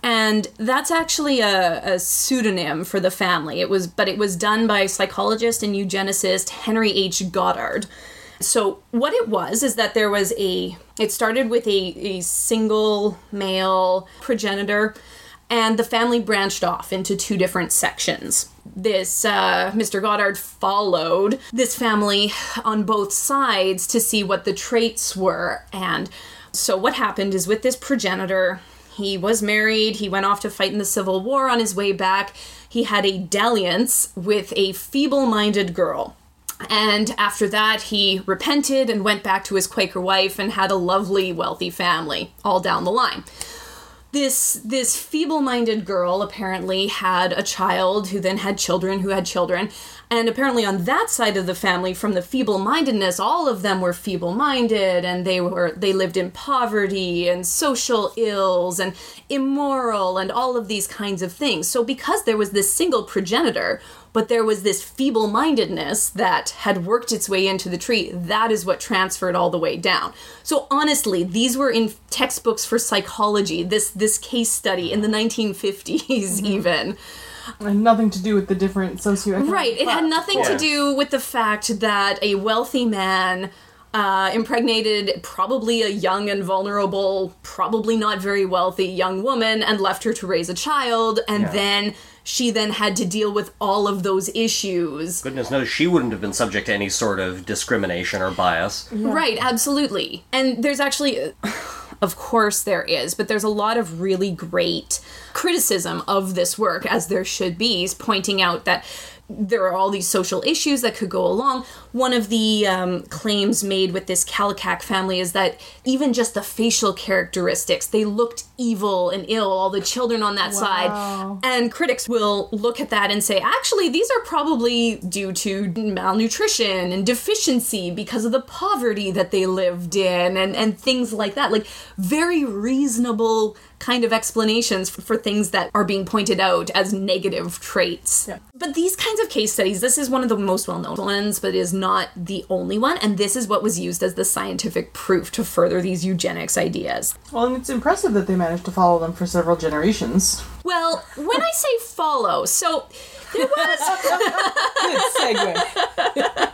And that's actually a, a pseudonym for the family. It was, but it was done by psychologist and eugenicist Henry H. Goddard. So what it was is that there was a. It started with a, a single male progenitor, and the family branched off into two different sections. This uh, Mr. Goddard followed this family on both sides to see what the traits were, and so what happened is with this progenitor, he was married, he went off to fight in the Civil War on his way back. He had a dalliance with a feeble minded girl. And after that, he repented and went back to his Quaker wife and had a lovely, wealthy family all down the line. This this feeble-minded girl apparently had a child who then had children who had children, and apparently on that side of the family from the feeble-mindedness all of them were feeble-minded and they were they lived in poverty and social ills and immoral and all of these kinds of things. So because there was this single progenitor but there was this feeble mindedness that had worked its way into the tree. That is what transferred all the way down. So honestly, these were in textbooks for psychology. This this case study in the 1950s, even. And nothing to do with the different socioeconomic. Right. It had class. nothing to do with the fact that a wealthy man uh, impregnated probably a young and vulnerable, probably not very wealthy young woman and left her to raise a child, and Yeah. then she then had to deal with all of those issues. Goodness knows she wouldn't have been subject to any sort of discrimination or bias. Right, absolutely. And there's actually Of course there is, but there's a lot of really great criticism of this work, as there should be, pointing out that there are all these social issues that could go along. One of the um, claims made with this Kallikak family is that even just the facial characteristics, they looked evil and ill, all the children on that side. And critics will look at that and say, actually, these are probably due to malnutrition and deficiency because of the poverty that they lived in and, and things like that. Like, very reasonable kind of explanations for, for things that are being pointed out as negative traits. But these kinds of case studies, this is one of the most well known ones, but is not the only one. And this is what was used as the scientific proof to further these eugenics ideas. Well, and it's impressive that they managed to follow them for several generations. Well, when I say follow, so there was. Good segue.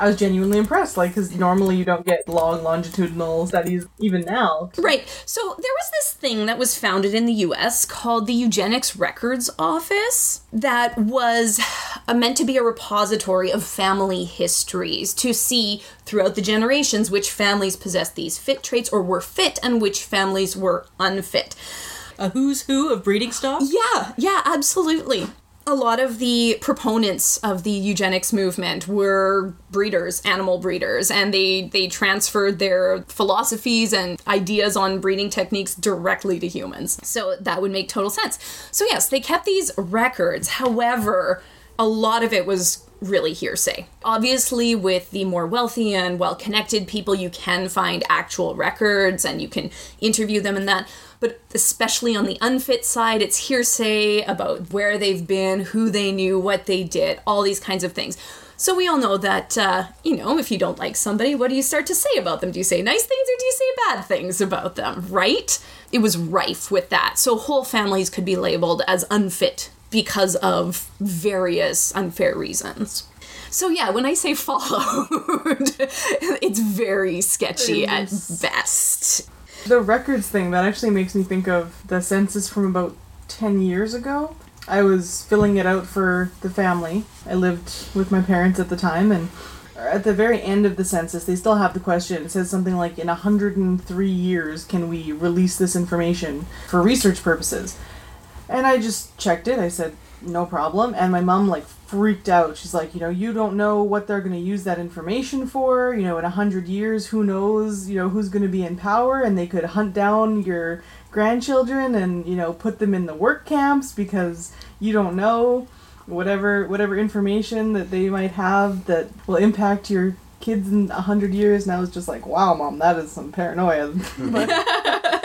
I was genuinely impressed, like, because normally you don't get long longitudinal studies, even now. Right. So there was this thing that was founded in the US called the Eugenics Records Office that was uh, meant to be a repository of family histories to see throughout the generations which families possessed these fit traits or were fit and which families were unfit. A who's who of breeding stock? Yeah, yeah, absolutely. A lot of the proponents of the eugenics movement were breeders, animal breeders, and they they transferred their philosophies and ideas on breeding techniques directly to humans. So that would make total sense. So yes, they kept these records. However, a lot of it was really hearsay. Obviously, with the more wealthy and well connected people, you can find actual records and you can interview them and that. But especially on the unfit side, it's hearsay about where they've been, who they knew, what they did, all these kinds of things. So we all know that, uh, you know, if you don't like somebody, what do you start to say about them? Do you say nice things or do you say bad things about them, right? It was rife with that. So whole families could be labeled as unfit because of various unfair reasons. So yeah, when I say followed, it's very sketchy at best. The records thing, that actually makes me think of the census from about 10 years ago. I was filling it out for the family. I lived with my parents at the time, and at the very end of the census, they still have the question. It says something like, In 103 years, can we release this information for research purposes? And I just checked it. I said, no problem. And my mom, like, freaked out. She's like, you know, you don't know what they're going to use that information for. You know, in a hundred years, who knows, you know, who's going to be in power and they could hunt down your grandchildren and, you know, put them in the work camps because you don't know whatever whatever information that they might have that will impact your kids in a hundred years. And I was just like, wow, mom, that is some paranoia. but,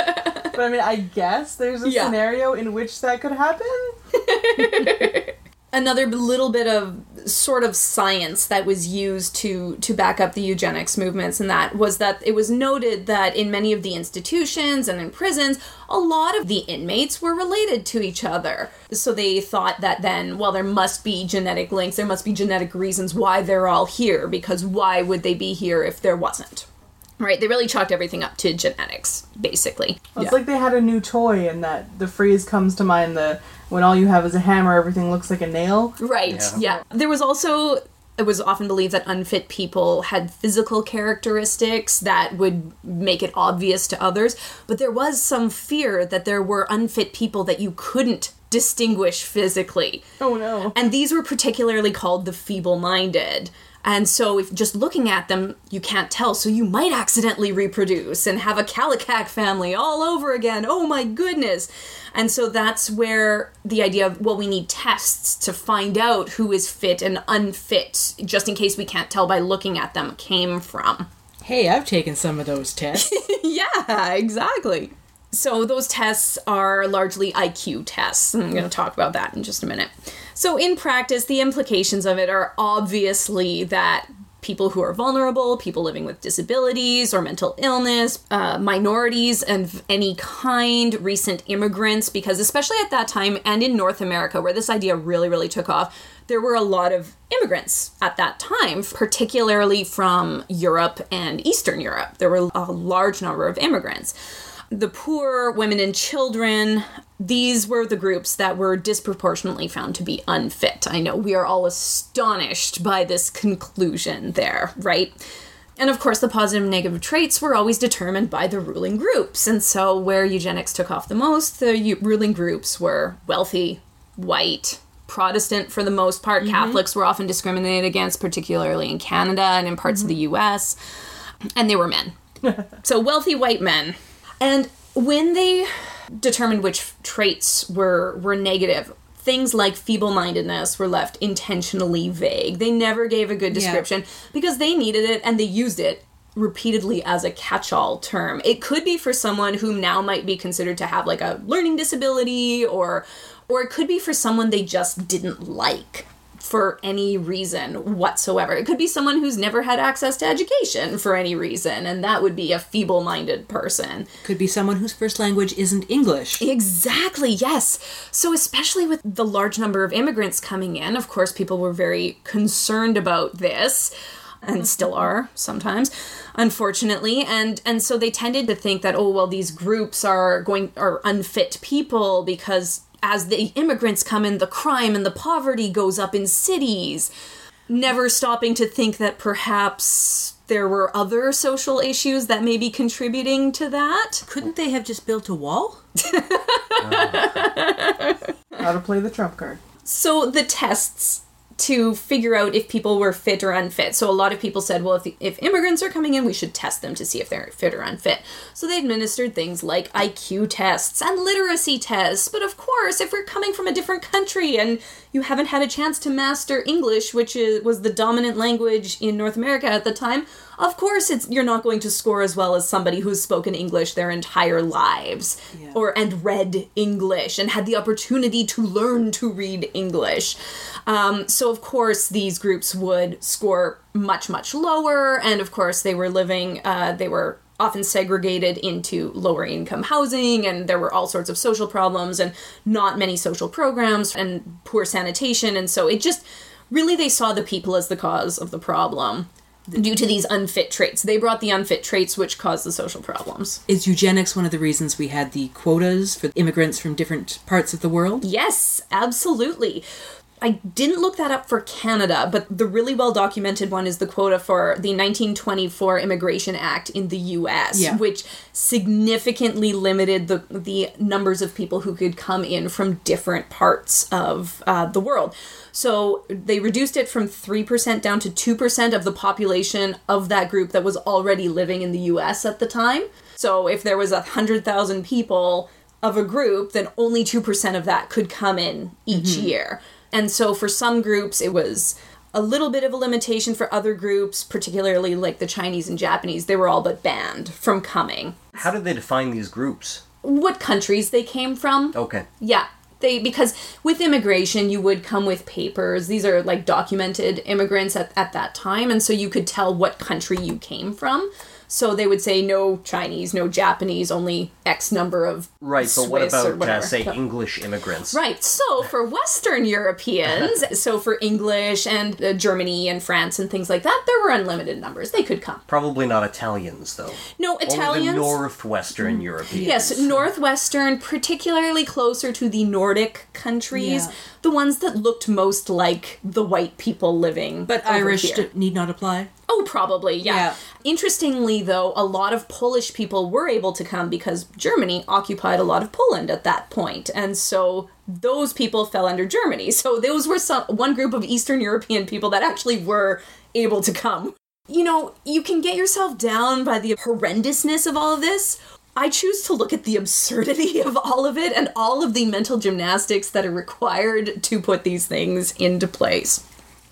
but I mean, I guess there's a Yeah. scenario in which that could happen. another little bit of sort of science that was used to to back up the eugenics movements and that was that it was noted that in many of the institutions and in prisons a lot of the inmates were related to each other so they thought that then well there must be genetic links there must be genetic reasons why they're all here because why would they be here if there wasn't right they really chalked everything up to genetics basically It's like they had a new toy, and that the phrase comes to mind: the when all you have is a hammer, everything looks like a nail. Right. Yeah. There was also it was often believed that unfit people had physical characteristics that would make it obvious to others, but there was some fear that there were unfit people that you couldn't distinguish physically. Oh no! And these were particularly called the feeble minded. And so, if just looking at them, you can't tell. So, you might accidentally reproduce and have a Kallikak family all over again. Oh my goodness. And so, that's where the idea of, well, we need tests to find out who is fit and unfit, just in case we can't tell by looking at them, came from. Hey, I've taken some of those tests. yeah, exactly. So those tests are largely IQ tests. I'm going to talk about that in just a minute. So in practice, the implications of it are obviously that people who are vulnerable, people living with disabilities or mental illness, uh, minorities of any kind, recent immigrants, because especially at that time and in North America, where this idea really, really took off, there were a lot of immigrants at that time, particularly from Europe and Eastern Europe. There were a large number of immigrants. The poor, women, and children, these were the groups that were disproportionately found to be unfit. I know we are all astonished by this conclusion there, right? And of course, the positive and negative traits were always determined by the ruling groups. And so, where eugenics took off the most, the ruling groups were wealthy, white, Protestant for the most part. Mm-hmm. Catholics were often discriminated against, particularly in Canada and in parts of mm-hmm. the US. And they were men. so, wealthy white men. And when they determined which traits were were negative, things like feeble-mindedness were left intentionally vague. They never gave a good description because they needed it and they used it repeatedly as a catch-all term. It could be for someone who now might be considered to have like a learning disability or or it could be for someone they just didn't like for any reason whatsoever. It could be someone who's never had access to education for any reason, and that would be a feeble minded person. Could be someone whose first language isn't English. Exactly, yes. So, especially with the large number of immigrants coming in, of course, people were very concerned about this and uh-huh. still are sometimes unfortunately and and so they tended to think that oh well these groups are going are unfit people because as the immigrants come in the crime and the poverty goes up in cities never stopping to think that perhaps there were other social issues that may be contributing to that Couldn't they have just built a wall? How to play the trump card. So the tests to figure out if people were fit or unfit. So a lot of people said, well, if, the, if immigrants are coming in, we should test them to see if they're fit or unfit. So they administered things like IQ tests and literacy tests. But of course, if we're coming from a different country and you haven't had a chance to master English, which is, was the dominant language in North America at the time, of course it's you're not going to score as well as somebody who's spoken English their entire lives Yeah. or and read English and had the opportunity to learn to read English. Um, so of course these groups would score much much lower, and of course they were living uh, they were often segregated into lower income housing and there were all sorts of social problems and not many social programs and poor sanitation and so it just really they saw the people as the cause of the problem due to these unfit traits. They brought the unfit traits which caused the social problems. Is eugenics one of the reasons we had the quotas for immigrants from different parts of the world? Yes, absolutely. I didn't look that up for Canada, but the really well documented one is the quota for the 1924 Immigration Act in the US, Yeah. which significantly limited the, the numbers of people who could come in from different parts of uh, the world. So they reduced it from 3% down to 2% of the population of that group that was already living in the US at the time. So if there was a 100,000 people of a group, then only 2% of that could come in each year. And so for some groups, it was a little bit of a limitation for other groups, particularly like the Chinese and Japanese. They were all but banned from coming. How did they define these groups? What countries they came from? Okay. Yeah. They because with immigration you would come with papers. These are like documented immigrants at, at that time, and so you could tell what country you came from. So they would say no Chinese, no Japanese, only X number of Right, but what Swiss or about, uh, whatever. say, So- English immigrants? Right. So for Western Europeans, so for English and uh, Germany and France and things like that, there were unlimited numbers. They could come. Probably not Italians, though. No Only Italians. the northwestern Europeans. Yes, northwestern, particularly closer to the Nordic countries, Yeah. the ones that looked most like the white people living. But Irish here. d- need not apply. Oh, probably, yeah. Yeah. Interestingly, though, a lot of Polish people were able to come because Germany occupied a lot of Poland at that point, and so those people fell under Germany. So those were some one group of Eastern European people that actually were able to come. You know, you can get yourself down by the horrendousness of all of this. I choose to look at the absurdity of all of it and all of the mental gymnastics that are required to put these things into place.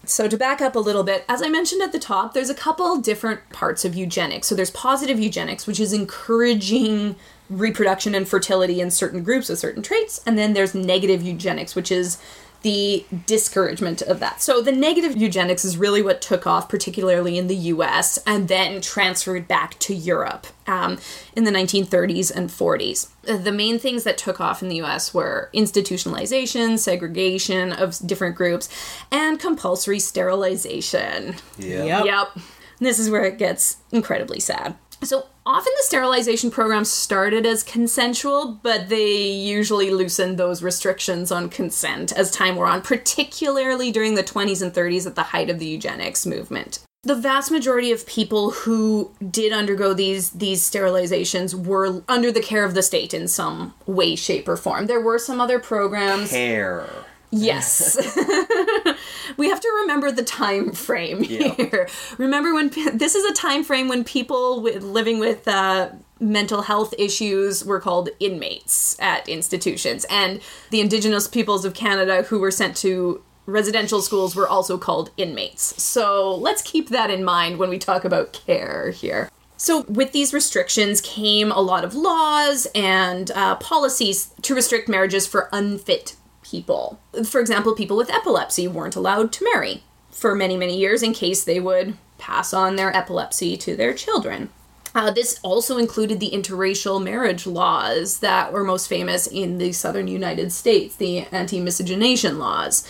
So, to back up a little bit, as I mentioned at the top, there's a couple different parts of eugenics. So, there's positive eugenics, which is encouraging reproduction and fertility in certain groups with certain traits. And then there's negative eugenics, which is the discouragement of that. So, the negative eugenics is really what took off, particularly in the US, and then transferred back to Europe um, in the 1930s and 40s. Uh, The main things that took off in the US were institutionalization, segregation of different groups, and compulsory sterilization. Yeah. Yep. Yep. And this is where it gets incredibly sad. So often the sterilization programs started as consensual, but they usually loosened those restrictions on consent as time wore on, particularly during the 20s and 30s at the height of the eugenics movement. the vast majority of people who did undergo these these sterilizations were under the care of the state in some way shape or form there were some other programs Hair. Yes. we have to remember the time frame here. Remember when this is a time frame when people with, living with uh, mental health issues were called inmates at institutions and the indigenous peoples of Canada who were sent to residential schools were also called inmates. So, let's keep that in mind when we talk about care here. So, with these restrictions came a lot of laws and uh, policies to restrict marriages for unfit people. For example, people with epilepsy weren't allowed to marry for many, many years in case they would pass on their epilepsy to their children. Uh, this also included the interracial marriage laws that were most famous in the southern United States, the anti miscegenation laws.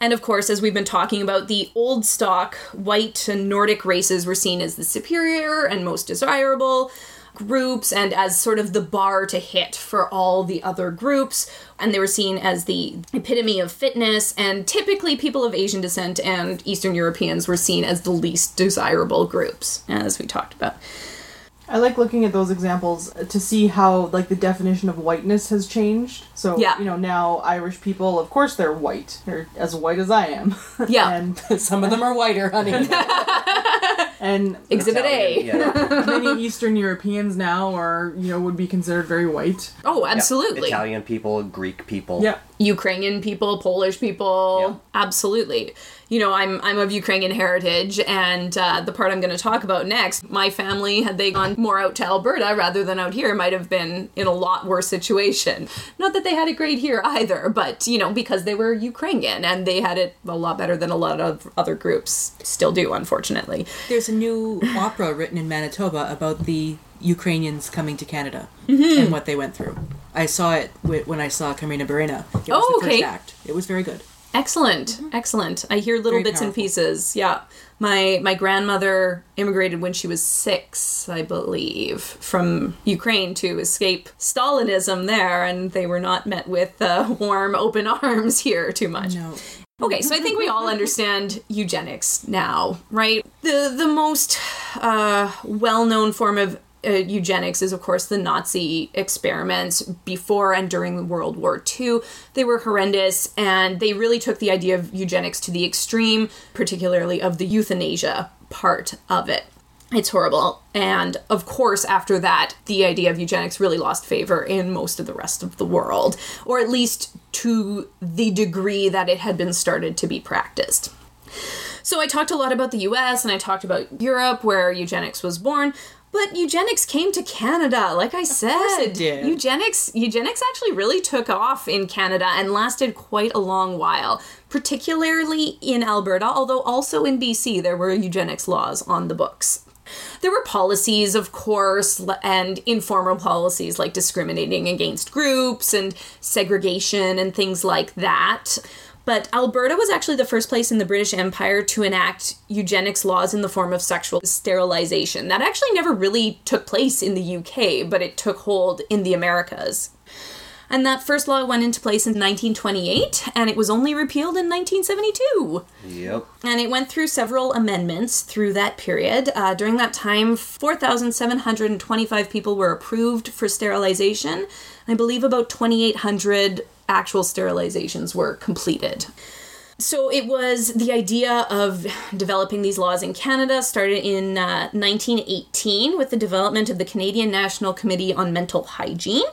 And of course, as we've been talking about, the old stock white and Nordic races were seen as the superior and most desirable groups and as sort of the bar to hit for all the other groups. And they were seen as the epitome of fitness. And typically, people of Asian descent and Eastern Europeans were seen as the least desirable groups, as we talked about. I like looking at those examples to see how like the definition of whiteness has changed. So Yeah. you know now Irish people, of course, they're white. They're as white as I am. Yeah. and Some of them are whiter, honey. and Exhibit A. Yeah. many Eastern Europeans now are you know would be considered very white. Oh, absolutely. Italian people, Greek people. Yeah. Ukrainian people, Polish people, absolutely. You know, I'm I'm of Ukrainian heritage, and uh, the part I'm going to talk about next, my family had they gone more out to Alberta rather than out here, might have been in a lot worse situation. Not that they had it great here either, but you know, because they were Ukrainian and they had it a lot better than a lot of other groups still do, unfortunately. There's a new opera written in Manitoba about the Ukrainians coming to Canada and what they went through. I saw it when I saw Carmina Burana. It was Oh, the okay. first act. It was very good. Excellent, excellent. I hear little Very bits and pieces. Yeah, my my grandmother immigrated when she was six, I believe, from Ukraine to escape Stalinism there, and they were not met with uh, warm, open arms here too much. No. Okay, so I think we all understand eugenics now, right? The the most uh, well known form of uh, eugenics is, of course, the Nazi experiments before and during World War II. They were horrendous, and they really took the idea of eugenics to the extreme, particularly of the euthanasia part of it. It's horrible. And of course, after that, the idea of eugenics really lost favor in most of the rest of the world, or at least to the degree that it had been started to be practiced. So I talked a lot about the US and I talked about Europe where eugenics was born. But eugenics came to Canada, like I said. Of course it did. Eugenics eugenics actually really took off in Canada and lasted quite a long while, particularly in Alberta, although also in BC there were eugenics laws on the books. There were policies, of course, and informal policies like discriminating against groups and segregation and things like that. But Alberta was actually the first place in the British Empire to enact eugenics laws in the form of sexual sterilization. That actually never really took place in the UK, but it took hold in the Americas. And that first law went into place in 1928, and it was only repealed in 1972. Yep. And it went through several amendments through that period. Uh, during that time, 4,725 people were approved for sterilization. I believe about 2,800 actual sterilizations were completed. So it was the idea of developing these laws in Canada started in uh, 1918 with the development of the Canadian National Committee on Mental Hygiene.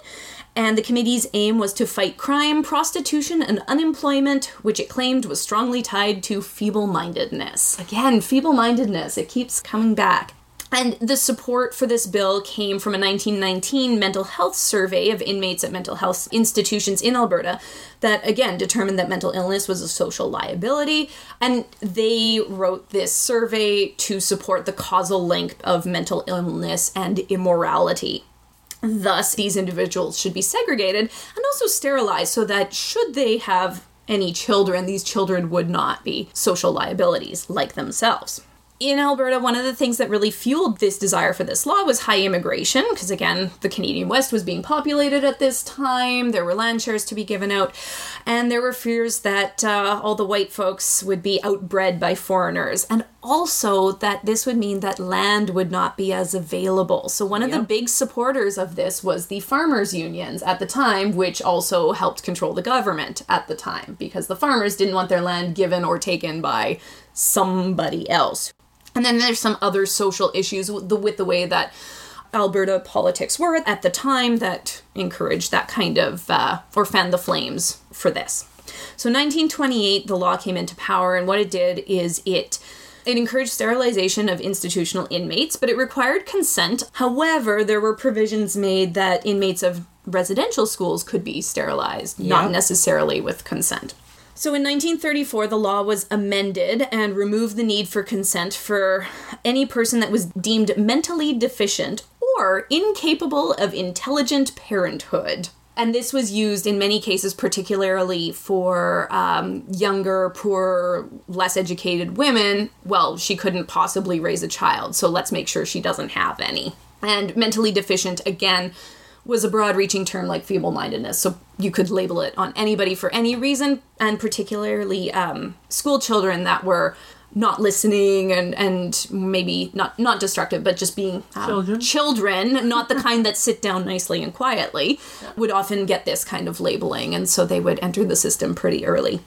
And the committee's aim was to fight crime, prostitution, and unemployment, which it claimed was strongly tied to feeble mindedness. Again, feeble mindedness, it keeps coming back. And the support for this bill came from a 1919 mental health survey of inmates at mental health institutions in Alberta that, again, determined that mental illness was a social liability. And they wrote this survey to support the causal link of mental illness and immorality. Thus, these individuals should be segregated and also sterilized so that, should they have any children, these children would not be social liabilities like themselves. In Alberta, one of the things that really fueled this desire for this law was high immigration, because again, the Canadian West was being populated at this time. There were land shares to be given out, and there were fears that uh, all the white folks would be outbred by foreigners, and also that this would mean that land would not be as available. So, one of the big supporters of this was the farmers' unions at the time, which also helped control the government at the time, because the farmers didn't want their land given or taken by somebody else. And then there's some other social issues with the, with the way that Alberta politics were at the time that encouraged that kind of, uh, or fanned the flames for this. So 1928, the law came into power, and what it did is it it encouraged sterilization of institutional inmates, but it required consent. However, there were provisions made that inmates of residential schools could be sterilized, not necessarily with consent. So in 1934, the law was amended and removed the need for consent for any person that was deemed mentally deficient or incapable of intelligent parenthood. And this was used in many cases, particularly for um, younger, poor, less educated women. Well, she couldn't possibly raise a child, so let's make sure she doesn't have any. And mentally deficient, again, was a broad reaching term like feeble mindedness. So you could label it on anybody for any reason, and particularly um, school children that were not listening and and maybe not not destructive but just being um, Children. children not the kind that sit down nicely and quietly would often get this kind of labeling and so they would enter the system pretty early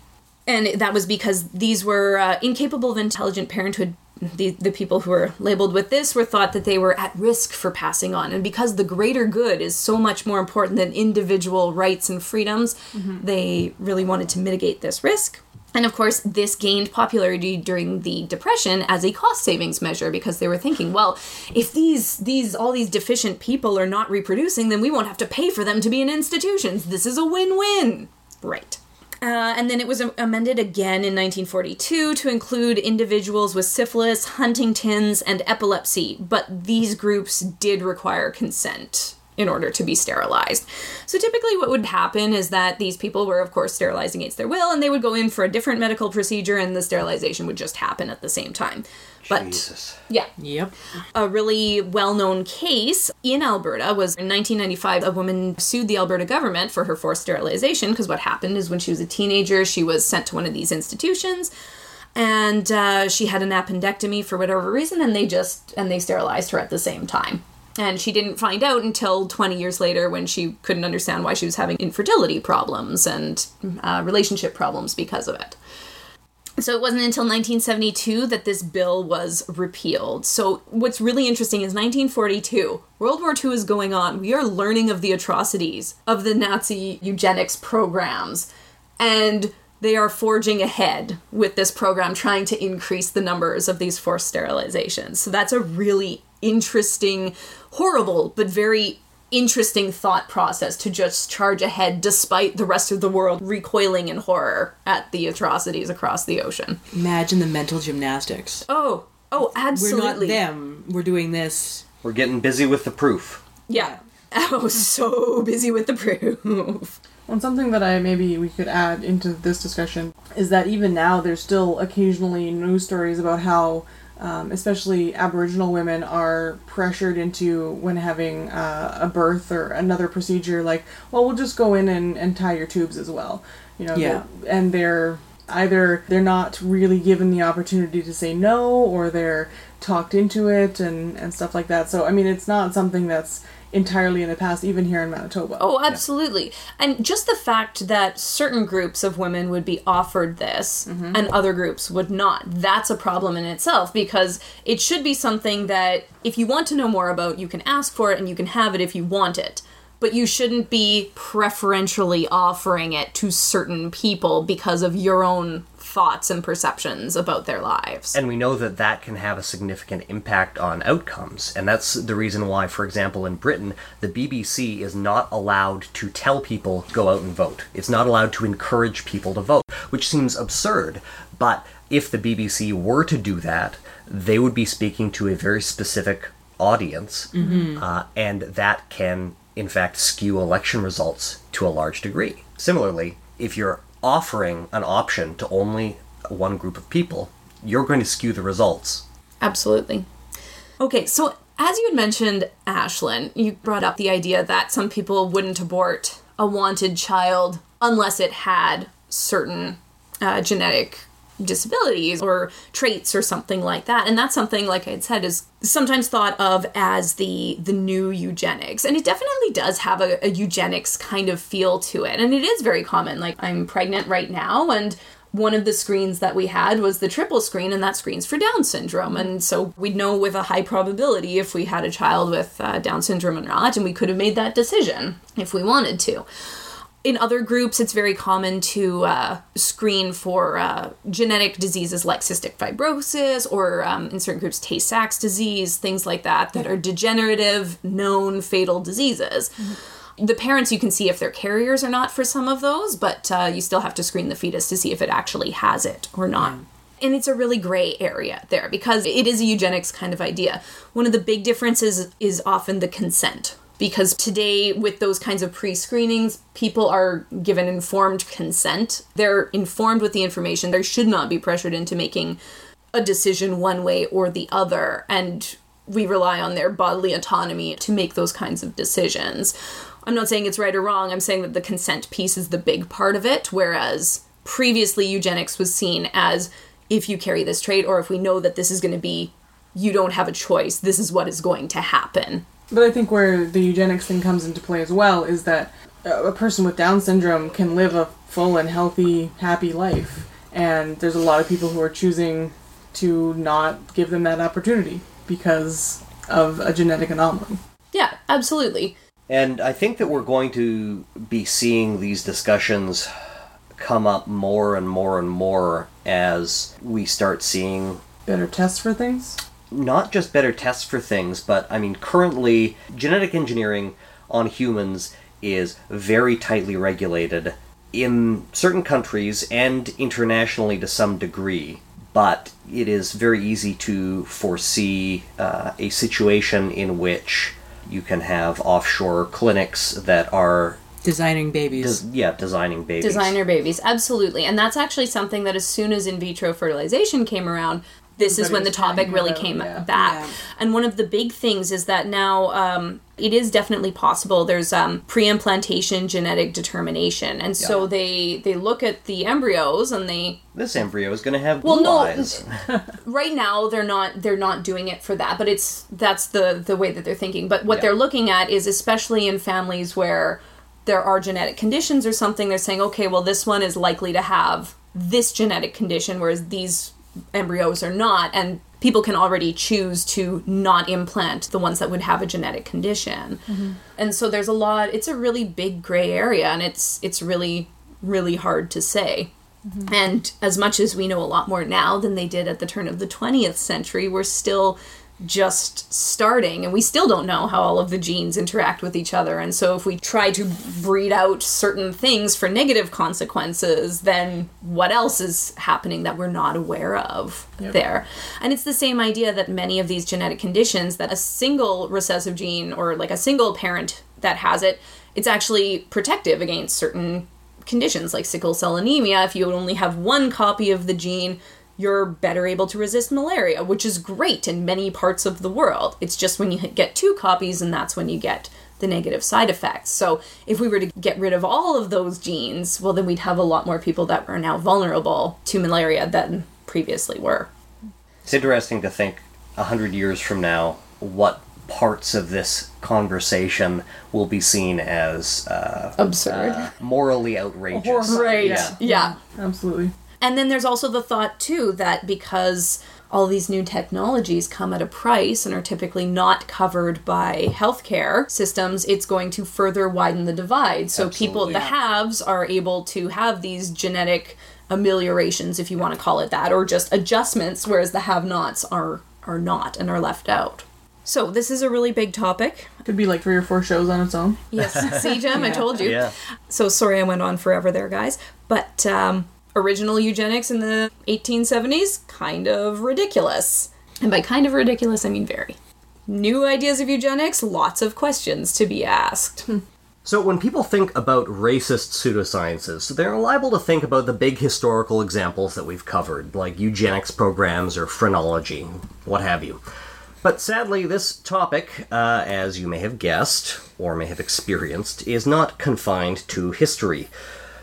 and that was because these were uh, incapable of intelligent parenthood the, the people who were labeled with this were thought that they were at risk for passing on and because the greater good is so much more important than individual rights and freedoms they really wanted to mitigate this risk and of course, this gained popularity during the Depression as a cost savings measure because they were thinking, well, if these these all these deficient people are not reproducing, then we won't have to pay for them to be in institutions. This is a win-win. Right. Uh, and then it was amended again in 1942 to include individuals with syphilis, Huntington's, and epilepsy, but these groups did require consent in order to be sterilized. So typically, what would happen is that these people were, of course, sterilized against their will, and they would go in for a different medical procedure, and the sterilization would just happen at the same time. But Jesus. yeah, Yep. a really well known case in Alberta was in 1995. A woman sued the Alberta government for her forced sterilization because what happened is when she was a teenager, she was sent to one of these institutions and uh, she had an appendectomy for whatever reason and they just and they sterilized her at the same time and she didn't find out until 20 years later when she couldn't understand why she was having infertility problems and uh, relationship problems because of it so it wasn't until 1972 that this bill was repealed. So what's really interesting is 1942. World War II is going on. We are learning of the atrocities of the Nazi eugenics programs. And they are forging ahead with this program trying to increase the numbers of these forced sterilizations. So that's a really interesting, horrible, but very interesting thought process to just charge ahead despite the rest of the world recoiling in horror at the atrocities across the ocean. Imagine the mental gymnastics. Oh, oh, absolutely. We're not them. We're doing this. We're getting busy with the proof. Yeah. I was oh, so busy with the proof. And something that I maybe we could add into this discussion is that even now there's still occasionally news stories about how, um, especially Aboriginal women are pressured into when having uh, a birth or another procedure, like, well, we'll just go in and, and tie your tubes as well, you know, Yeah. and they're either they're not really given the opportunity to say no or they're talked into it and and stuff like that. So I mean, it's not something that's entirely in the past, even here in Manitoba. Oh, absolutely. And just the fact that certain groups of women would be offered this mm-hmm. and other groups would not, that's a problem in itself because it should be something that if you want to know more about, you can ask for it and you can have it if you want it. But you shouldn't be preferentially offering it to certain people because of your own thoughts and perceptions about their lives. And we know that that can have a significant impact on outcomes. And that's the reason why, for example, in Britain, the BBC is not allowed to tell people go out and vote. It's not allowed to encourage people to vote, which seems absurd. But if the BBC were to do that, they would be speaking to a very specific audience, uh, and that can, in fact, skew election results to a large degree. Similarly, if you're offering an option to only one group of people, you're going to skew the results. Absolutely. Okay, so as you had mentioned, Ashlyn, you brought up the idea that some people wouldn't abort a wanted child unless it had certain uh, genetic disabilities or traits or something like that and that's something like i had said is sometimes thought of as the the new eugenics and it definitely does have a, a eugenics kind of feel to it and it is very common like i'm pregnant right now and one of the screens that we had was the triple screen, and that screen's for Down syndrome. And so we'd know with a high probability if we had a child with uh, Down syndrome or not, and we could have made that decision if we wanted to. In other groups, it's very common to uh, screen for uh, genetic diseases like cystic fibrosis, or um, in certain groups, Tay Sachs disease, things like that, that are degenerative, known fatal diseases. Mm-hmm the parents you can see if they're carriers or not for some of those but uh, you still have to screen the fetus to see if it actually has it or not. And it's a really gray area there because it is a eugenics kind of idea. One of the big differences is often the consent because today with those kinds of pre-screenings people are given informed consent they're informed with the information they should not be pressured into making a decision one way or the other and we rely on their bodily autonomy to make those kinds of decisions I'm not saying it's right or wrong. I'm saying that the consent piece is the big part of it, whereas previously eugenics was seen as if you carry this trait or if we know that this is going to be, you don't have a choice. This is what is going to happen. But I think where the eugenics thing comes into play as well is that a person with Down syndrome can live a full and healthy, happy life. And there's a lot of people who are choosing to not give them that opportunity because of a genetic anomaly. Yeah, absolutely. And I think that we're going to be seeing these discussions come up more and more and more as we start seeing better tests for things. Not just better tests for things, but I mean, currently, genetic engineering on humans is very tightly regulated in certain countries and internationally to some degree. But it is very easy to foresee uh, a situation in which you can have offshore clinics that are designing babies. Des- yeah, designing babies. Designer babies, absolutely. And that's actually something that as soon as in vitro fertilization came around, this is when the topic really came yeah. back. Yeah. And one of the big things is that now um, it is definitely possible. There's um, pre-implantation genetic determination, and yeah. so they they look at the embryos and they this embryo is going to have well, no, eyes. right now they're not they're not doing it for that, but it's that's the the way that they're thinking. But what they're looking at is especially in families where there are genetic conditions or something, they're saying, okay, well this one is likely to have this genetic condition, whereas these embryos or not and people can already choose to not implant the ones that would have a genetic condition mm-hmm. and so there's a lot it's a really big gray area and it's it's really really hard to say mm-hmm. and as much as we know a lot more now than they did at the turn of the 20th century we're still just starting and we still don't know how all of the genes interact with each other. And so if we try to breed out certain things for negative consequences then what else is happening that we're not aware of yep. there? And it's the same idea that many of these genetic conditions that a single recessive gene or like a single parent that has it it's actually protective against certain conditions like sickle cell anemia. If you only have one copy of the gene you're better able to resist malaria, which is great in many parts of the world. It's just when you get two copies, and that's when you get the negative side effects. So, if we were to get rid of all of those genes, well, then we'd have a lot more people that are now vulnerable to malaria than previously were. It's interesting to think a hundred years from now what parts of this conversation will be seen as uh, absurd, uh, morally outrageous. Right? Yeah. yeah. Absolutely. And then there's also the thought, too, that because all these new technologies come at a price and are typically not covered by healthcare systems, it's going to further widen the divide. So Absolutely. people, the haves, are able to have these genetic ameliorations, if you want to call it that, or just adjustments, whereas the have nots are, are not and are left out. So this is a really big topic. Could be like three or four shows on its own. Yes, see, Jem, yeah. I told you. Yeah. So sorry I went on forever there, guys. But um, original eugenics in the 1870s, kind of ridiculous. And by kind of ridiculous, I mean very. New ideas of eugenics, lots of questions to be asked. So, when people think about racist pseudosciences, they're liable to think about the big historical examples that we've covered, like eugenics programs or phrenology, what have you. But sadly, this topic, uh, as you may have guessed, or may have experienced, is not confined to history.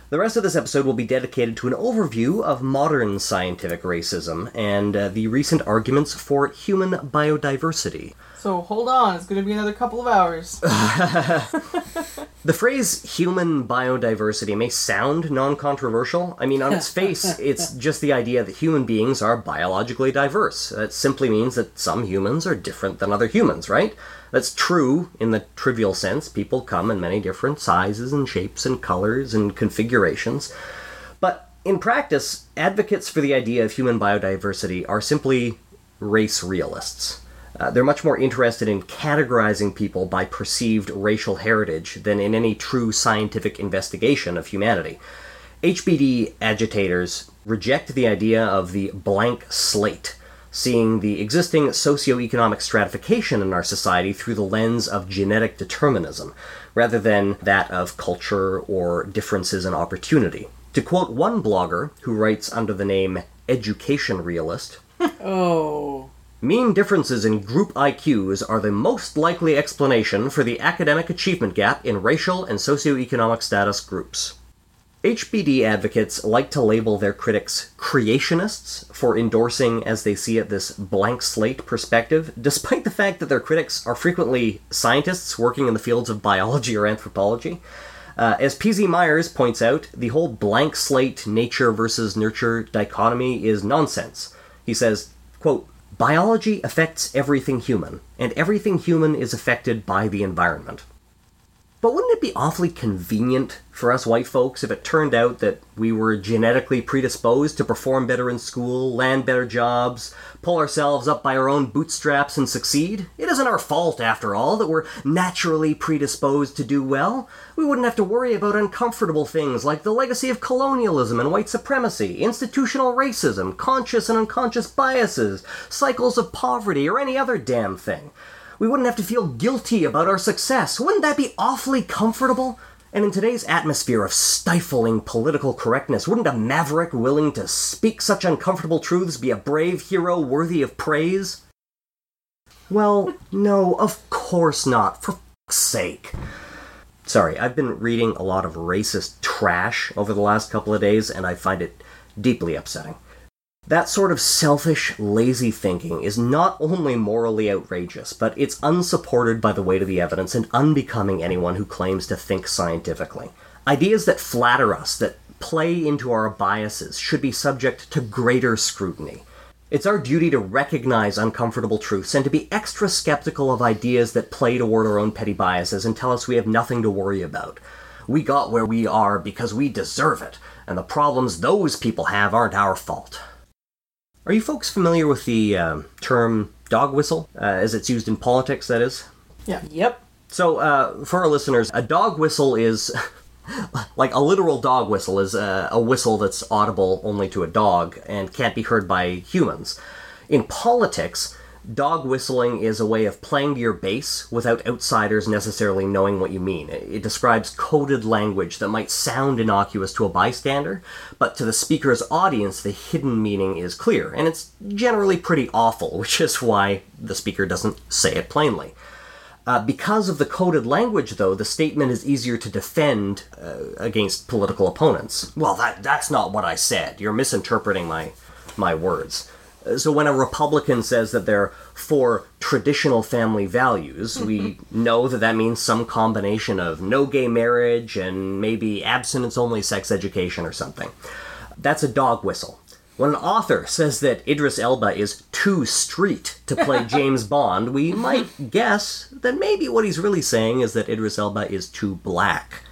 The rest of this episode will be dedicated to an overview of modern scientific racism and uh, the recent arguments for human biodiversity. So hold on, it's going to be another couple of hours. The phrase human biodiversity may sound non controversial. I mean, on its face, it's just the idea that human beings are biologically diverse. That simply means that some humans are different than other humans, right? That's true in the trivial sense. People come in many different sizes and shapes and colors and configurations. But in practice, advocates for the idea of human biodiversity are simply race realists. Uh, they're much more interested in categorizing people by perceived racial heritage than in any true scientific investigation of humanity. HBD agitators reject the idea of the blank slate, seeing the existing socioeconomic stratification in our society through the lens of genetic determinism, rather than that of culture or differences in opportunity. To quote one blogger who writes under the name Education Realist, Oh. Mean differences in group IQs are the most likely explanation for the academic achievement gap in racial and socioeconomic status groups. HBD advocates like to label their critics creationists for endorsing, as they see it, this blank slate perspective, despite the fact that their critics are frequently scientists working in the fields of biology or anthropology. Uh, as P.Z. Myers points out, the whole blank slate nature versus nurture dichotomy is nonsense. He says, quote, Biology affects everything human, and everything human is affected by the environment. But wouldn't it be awfully convenient for us white folks if it turned out that we were genetically predisposed to perform better in school, land better jobs, pull ourselves up by our own bootstraps and succeed? It isn't our fault, after all, that we're naturally predisposed to do well. We wouldn't have to worry about uncomfortable things like the legacy of colonialism and white supremacy, institutional racism, conscious and unconscious biases, cycles of poverty, or any other damn thing. We wouldn't have to feel guilty about our success. Wouldn't that be awfully comfortable? And in today's atmosphere of stifling political correctness, wouldn't a maverick willing to speak such uncomfortable truths be a brave hero worthy of praise? Well, no, of course not, for sake. Sorry, I've been reading a lot of racist trash over the last couple of days, and I find it deeply upsetting. That sort of selfish, lazy thinking is not only morally outrageous, but it's unsupported by the weight of the evidence and unbecoming anyone who claims to think scientifically. Ideas that flatter us, that play into our biases, should be subject to greater scrutiny. It's our duty to recognize uncomfortable truths and to be extra skeptical of ideas that play toward our own petty biases and tell us we have nothing to worry about. We got where we are because we deserve it, and the problems those people have aren't our fault. Are you folks familiar with the um, term dog whistle, uh, as it's used in politics, that is? Yeah. Yep. So, uh, for our listeners, a dog whistle is like a literal dog whistle is a, a whistle that's audible only to a dog and can't be heard by humans. In politics, dog whistling is a way of playing to your base without outsiders necessarily knowing what you mean. It it describes coded language that might sound innocuous to a bystander, but to the speaker's audience, the hidden meaning is clear, and it's generally pretty awful, which is why the speaker doesn't say it plainly. Uh, because of the coded language, though, the statement is easier to defend uh, against political opponents. Well, that that's not what I said. You're misinterpreting my my words. So when a Republican says that they're for traditional family values, we mm-hmm. know that that means some combination of no gay marriage and maybe abstinence-only sex education or something. That's a dog whistle. When an author says that Idris Elba is too street to play James Bond, we might guess that maybe what he's really saying is that Idris Elba is too black.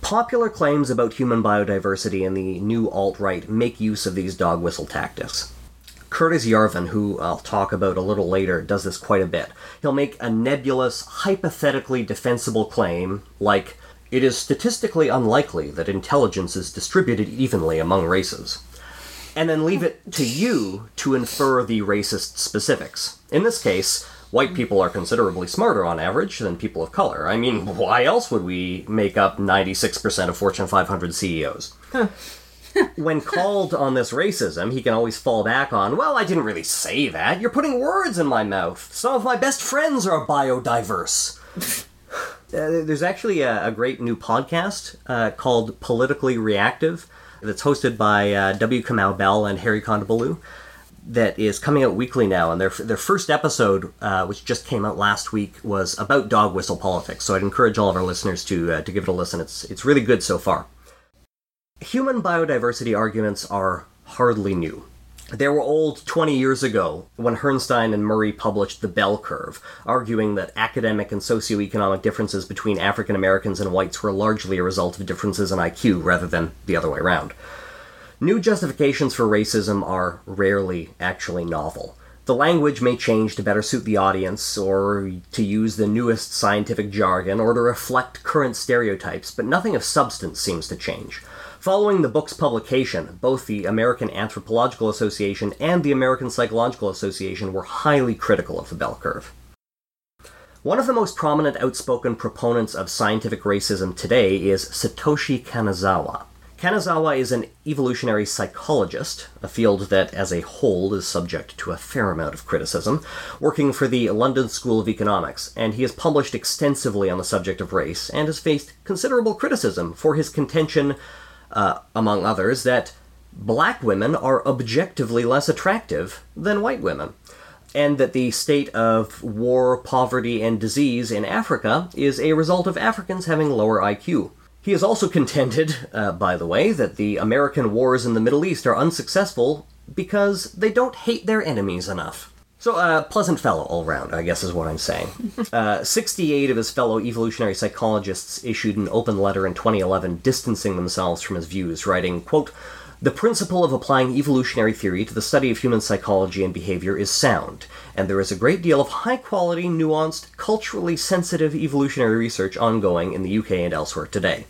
Popular claims about human biodiversity and the new alt right make use of these dog whistle tactics. Curtis Yarvin, who I'll talk about a little later, does this quite a bit. He'll make a nebulous, hypothetically defensible claim like, it is statistically unlikely that intelligence is distributed evenly among races and then leave it to you to infer the racist specifics. In this case, White people are considerably smarter on average than people of color. I mean, why else would we make up 96% of Fortune 500 CEOs? When called on this racism, he can always fall back on, well, I didn't really say that. You're putting words in my mouth. Some of my best friends are biodiverse. Uh, there's actually a, a, great new podcast uh, called Politically Reactive that's hosted by uh, W. Kamau Bell and Hari Kondabolu that is coming out weekly now. And their, their first episode, uh, which just came out last week, was about dog whistle politics. So I'd encourage all of our listeners to, uh, to give it a listen. It's, it's really good so far. Human biodiversity arguments are hardly new. They were old 20 years ago when Herrnstein and Murray published The Bell Curve, arguing that academic and socioeconomic differences between African Americans and whites were largely a result of differences in IQ rather than the other way around. New justifications for racism are rarely actually novel. The language may change to better suit the audience, or to use the newest scientific jargon, or to reflect current stereotypes, but nothing of substance seems to change. Following the book's publication, both the American Anthropological Association and the American Psychological Association were highly critical of the bell curve. One of the most prominent outspoken proponents of scientific racism today is Satoshi Kanazawa. Kanazawa is an evolutionary psychologist, a field that as a whole is subject to a fair amount of criticism, working for the London School of Economics, and he has published extensively on the subject of race and has faced considerable criticism for his contention uh, among others, that black women are objectively less attractive than white women, and that the state of war, poverty, and disease in Africa is a result of Africans having lower IQ. He has also contended, uh, by the way, that the American wars in the Middle East are unsuccessful because they don't hate their enemies enough. So, uh, pleasant fellow all round, I guess is what I'm saying. Uh, 68 of his fellow evolutionary psychologists issued an open letter in 2011 distancing themselves from his views, writing, quote, the principle of applying evolutionary theory to the study of human psychology and behavior is sound, and there is a great deal of high quality, nuanced, culturally sensitive evolutionary research ongoing in the UK and elsewhere today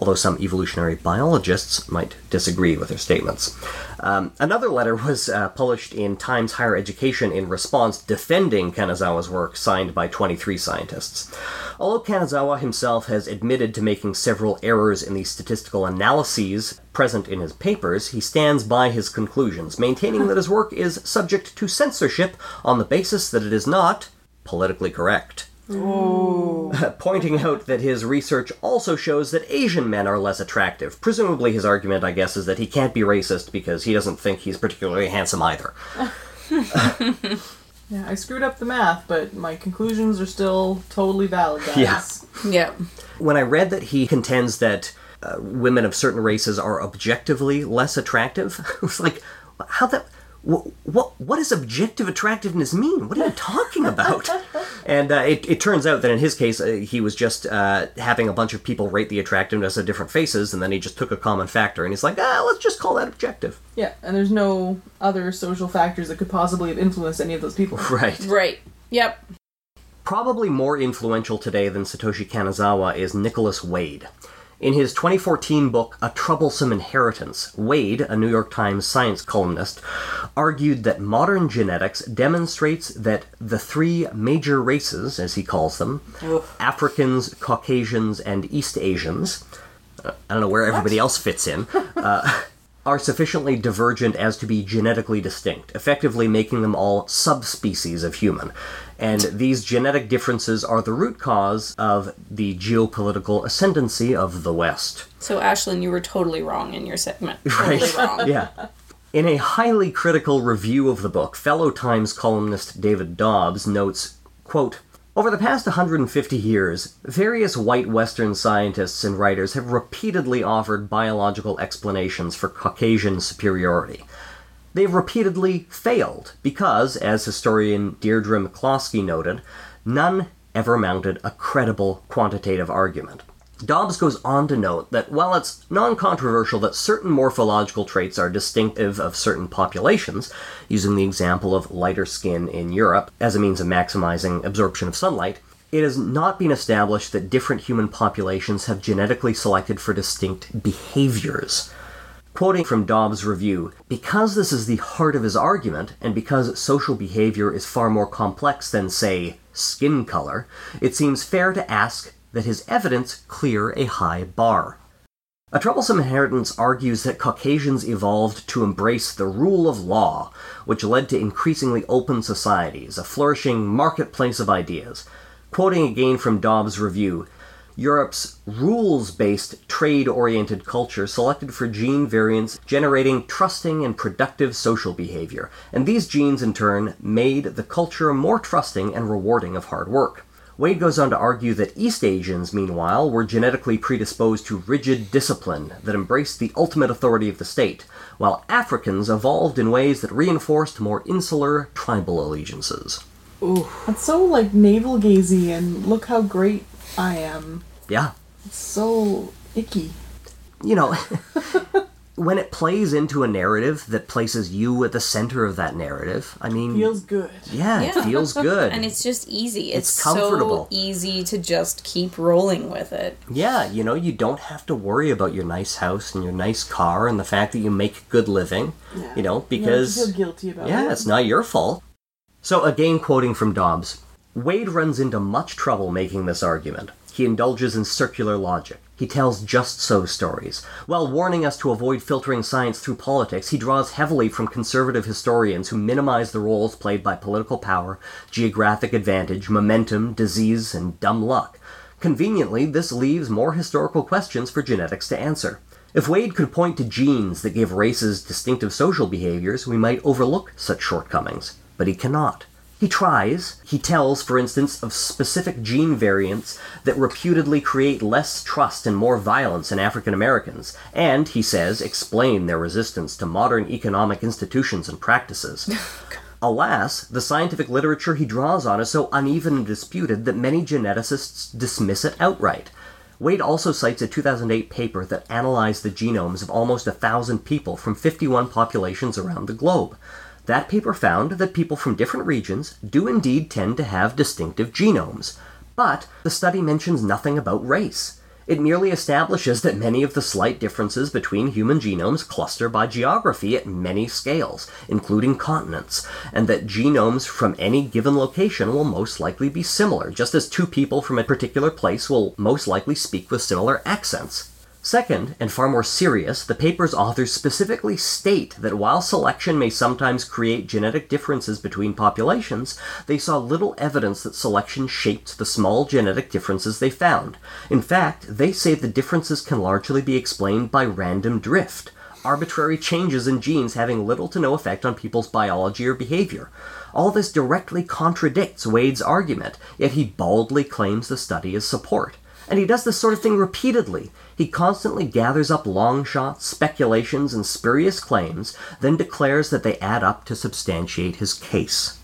although some evolutionary biologists might disagree with their statements. Um, another letter was uh, published in Times Higher Education in response defending Kanazawa's work, signed by 23 scientists. Although Kanazawa himself has admitted to making several errors in the statistical analyses present in his papers, he stands by his conclusions, maintaining that his work is subject to censorship on the basis that it is not politically correct. Pointing out that his research also shows that Asian men are less attractive. Presumably, his argument, I guess, is that he can't be racist because he doesn't think he's particularly handsome either. yeah, I screwed up the math, but my conclusions are still totally valid, guys. Yeah. Yeah. When I read that he contends that uh, women of certain races are objectively less attractive, I was like, how that what, what, what does objective attractiveness mean? What are you talking about? and uh, it, it turns out that in his case, uh, he was just uh, having a bunch of people rate the attractiveness of different faces, and then he just took a common factor and he's like, ah, let's just call that objective. Yeah, and there's no other social factors that could possibly have influenced any of those people. Right. Right. Yep. Probably more influential today than Satoshi Kanazawa is Nicholas Wade. In his 2014 book, A Troublesome Inheritance, Wade, a New York Times science columnist, argued that modern genetics demonstrates that the three major races, as he calls them Africans, Caucasians, and East Asians uh, I don't know where everybody else fits in. Uh, are sufficiently divergent as to be genetically distinct, effectively making them all subspecies of human. And these genetic differences are the root cause of the geopolitical ascendancy of the West. So, Ashlyn, you were totally wrong in your segment. Totally wrong. Yeah. In a highly critical review of the book, fellow Times columnist David Dobbs notes, quote, over the past 150 years, various white Western scientists and writers have repeatedly offered biological explanations for Caucasian superiority. They've repeatedly failed because, as historian Deirdre McCloskey noted, none ever mounted a credible quantitative argument. Dobbs goes on to note that while it's non controversial that certain morphological traits are distinctive of certain populations, using the example of lighter skin in Europe as a means of maximizing absorption of sunlight, it has not been established that different human populations have genetically selected for distinct behaviors. Quoting from Dobbs' review, because this is the heart of his argument, and because social behavior is far more complex than, say, skin color, it seems fair to ask that his evidence clear a high bar. A Troublesome Inheritance argues that Caucasians evolved to embrace the rule of law, which led to increasingly open societies, a flourishing marketplace of ideas. Quoting again from Dobbs' review, Europe's rules based, trade oriented culture selected for gene variants generating trusting and productive social behavior, and these genes in turn made the culture more trusting and rewarding of hard work. Wade goes on to argue that East Asians, meanwhile, were genetically predisposed to rigid discipline that embraced the ultimate authority of the state, while Africans evolved in ways that reinforced more insular tribal allegiances. Ooh. It's so like navel gazy and look how great I am. Yeah. It's so icky. You know, when it plays into a narrative that places you at the center of that narrative, I mean, Feels good. yeah, it feels good. And it's just easy. It's, It's comfortable. so easy to just keep rolling with it. Yeah, you know, you don't have to worry about your nice house and your nice car and the fact that you make good living, Yeah. you know, You don't have to because feel guilty about yeah, it. it's not your fault. So again quoting from Dobbs, Wade runs into much trouble making this argument. He indulges in circular logic. He tells just so stories. While warning us to avoid filtering science through politics, he draws heavily from conservative historians who minimize the roles played by political power, geographic advantage, momentum, disease, and dumb luck. Conveniently, this leaves more historical questions for genetics to answer. If Wade could point to genes that give races distinctive social behaviors, we might overlook such shortcomings. But he cannot. He tries. He tells, for instance, of specific gene variants that reputedly create less trust and more violence in African Americans, and, he says, explain their resistance to modern economic institutions and practices. Alas, the scientific literature he draws on is so uneven and disputed that many geneticists dismiss it outright. Wade also cites a 2008 paper that analyzed the genomes of almost a thousand people from 51 populations around the globe. That paper found that people from different regions do indeed tend to have distinctive genomes, but the study mentions nothing about race. It merely establishes that many of the slight differences between human genomes cluster by geography at many scales, including continents, and that genomes from any given location will most likely be similar, just as two people from a particular place will most likely speak with similar accents. Second, and far more serious, the paper's authors specifically state that while selection may sometimes create genetic differences between populations, they saw little evidence that selection shaped the small genetic differences they found. In fact, they say the differences can largely be explained by random drift, arbitrary changes in genes having little to no effect on people's biology or behavior. All this directly contradicts Wade's argument, yet he baldly claims the study as support. And he does this sort of thing repeatedly. He constantly gathers up long shots, speculations, and spurious claims, then declares that they add up to substantiate his case.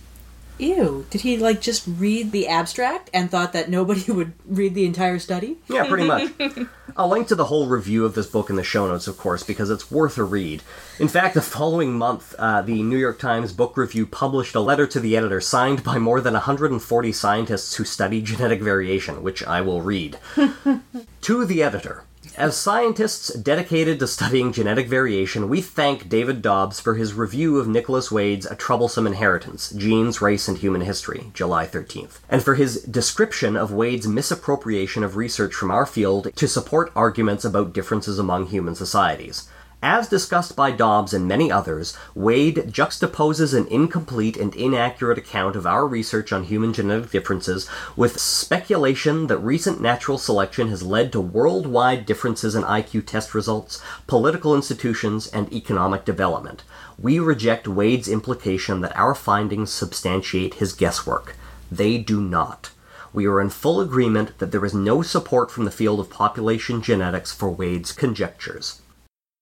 Ew. Did he like just read the abstract and thought that nobody would read the entire study? Yeah, pretty much. I'll link to the whole review of this book in the show notes, of course, because it's worth a read. In fact, the following month, uh, the New York Times Book Review published a letter to the editor signed by more than 140 scientists who study genetic variation, which I will read. to the editor. As scientists dedicated to studying genetic variation, we thank David Dobbs for his review of Nicholas Wade's A Troublesome Inheritance Genes, Race, and Human History, July 13th, and for his description of Wade's misappropriation of research from our field to support arguments about differences among human societies. As discussed by Dobbs and many others, Wade juxtaposes an incomplete and inaccurate account of our research on human genetic differences with speculation that recent natural selection has led to worldwide differences in IQ test results, political institutions, and economic development. We reject Wade's implication that our findings substantiate his guesswork. They do not. We are in full agreement that there is no support from the field of population genetics for Wade's conjectures.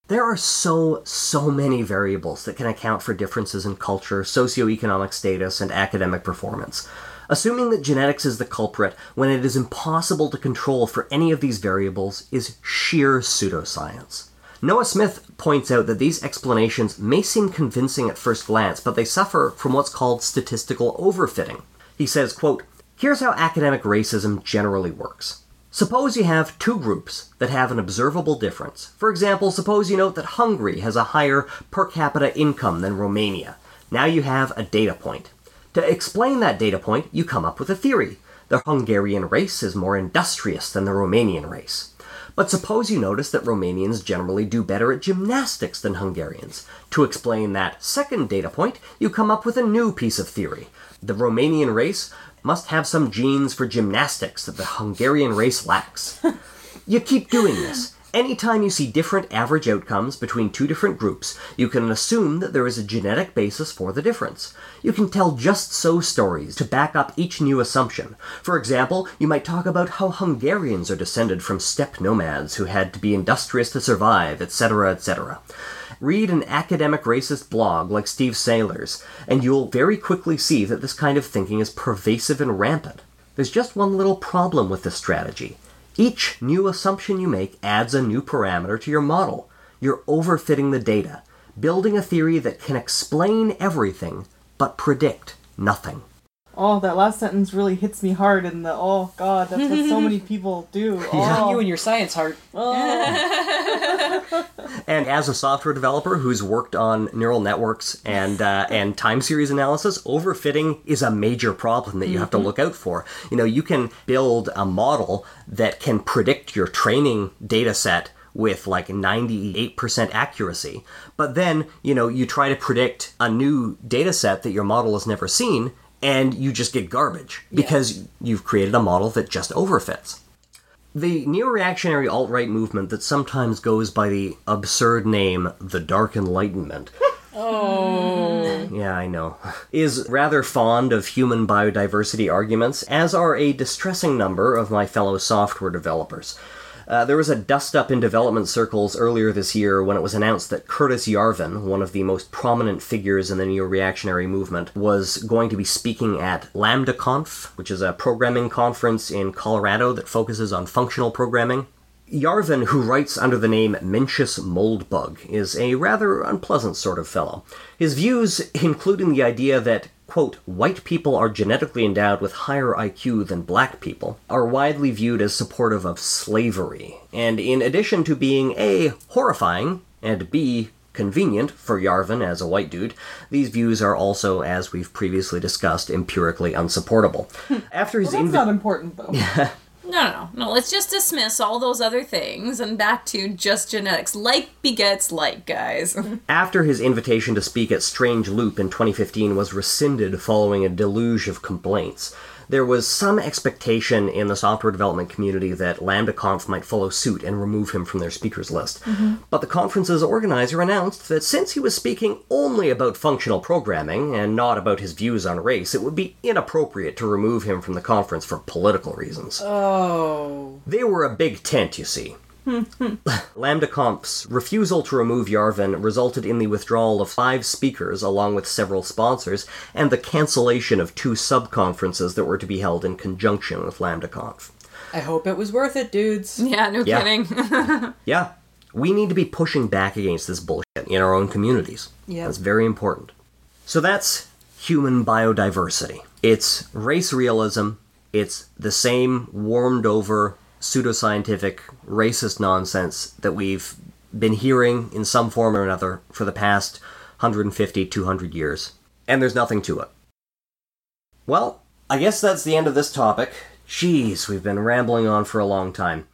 There are so, so many variables that can account for differences in culture, socioeconomic status, and academic performance. Assuming that genetics is the culprit when it is impossible to control for any of these variables is sheer pseudoscience. Noah Smith points out that these explanations may seem convincing at first glance, but they suffer from what's called statistical overfitting. He says, quote, Here's how academic racism generally works. Suppose you have two groups that have an observable difference. For example, suppose you note that Hungary has a higher per capita income than Romania. Now you have a data point. To explain that data point, you come up with a theory. The Hungarian race is more industrious than the Romanian race. But suppose you notice that Romanians generally do better at gymnastics than Hungarians. To explain that second data point, you come up with a new piece of theory. The Romanian race must have some genes for gymnastics that the Hungarian race lacks. you keep doing this. Anytime you see different average outcomes between two different groups, you can assume that there is a genetic basis for the difference. You can tell just so stories to back up each new assumption. For example, you might talk about how Hungarians are descended from steppe nomads who had to be industrious to survive, etc., etc. Read an academic racist blog like Steve Sailer's, and you'll very quickly see that this kind of thinking is pervasive and rampant. There's just one little problem with this strategy. Each new assumption you make adds a new parameter to your model. You're overfitting the data, building a theory that can explain everything but predict nothing. Oh, that last sentence really hits me hard in the oh god, that's what so many people do. Oh. You and your science heart. And as a software developer who's worked on neural networks and uh, and time series analysis, overfitting is a major problem that you have to look out for. You know, you can build a model that can predict your training data set with like 98% accuracy. But then, you know, you try to predict a new data set that your model has never seen and you just get garbage because you've created a model that just overfits. The neo reactionary alt right movement that sometimes goes by the absurd name the Dark Enlightenment. Oh. Yeah, I know. Is rather fond of human biodiversity arguments, as are a distressing number of my fellow software developers. Uh, there was a dust up in development circles earlier this year when it was announced that Curtis Yarvin, one of the most prominent figures in the neo reactionary movement, was going to be speaking at LambdaConf, which is a programming conference in Colorado that focuses on functional programming. Yarvin, who writes under the name Mencius Moldbug, is a rather unpleasant sort of fellow. His views, including the idea that, quote, white people are genetically endowed with higher IQ than black people, are widely viewed as supportive of slavery. And in addition to being A, horrifying, and B, convenient for Yarvin as a white dude, these views are also, as we've previously discussed, empirically unsupportable. Hmm. After his That's invi- not important though. No, no, no. Let's just dismiss all those other things and back to just genetics. Like begets like, guys. after his invitation to speak at Strange Loop in 2015 was rescinded following a deluge of complaints, there was some expectation in the software development community that LambdaConf might follow suit and remove him from their speakers list. Mm-hmm. But the conference's organizer announced that since he was speaking only about functional programming and not about his views on race, it would be inappropriate to remove him from the conference for political reasons. Oh. They were a big tent, you see. Hmm, hmm. LambdaConf's refusal to remove Yarvin resulted in the withdrawal of five speakers along with several sponsors and the cancellation of two sub-conferences that were to be held in conjunction with LambdaConf. I hope it was worth it, dudes. yeah, no Yeah. kidding. Yeah, we need to be pushing back against this bullshit in our own communities. Yeah. That's very important. So that's human biodiversity. It's race realism. It's the same warmed over pseudoscientific racist nonsense that we've been hearing in some form or another for the past 150, 200 years. And there's nothing to it. Well, I guess that's the end of this topic. Jeez, we've been rambling on for a long time.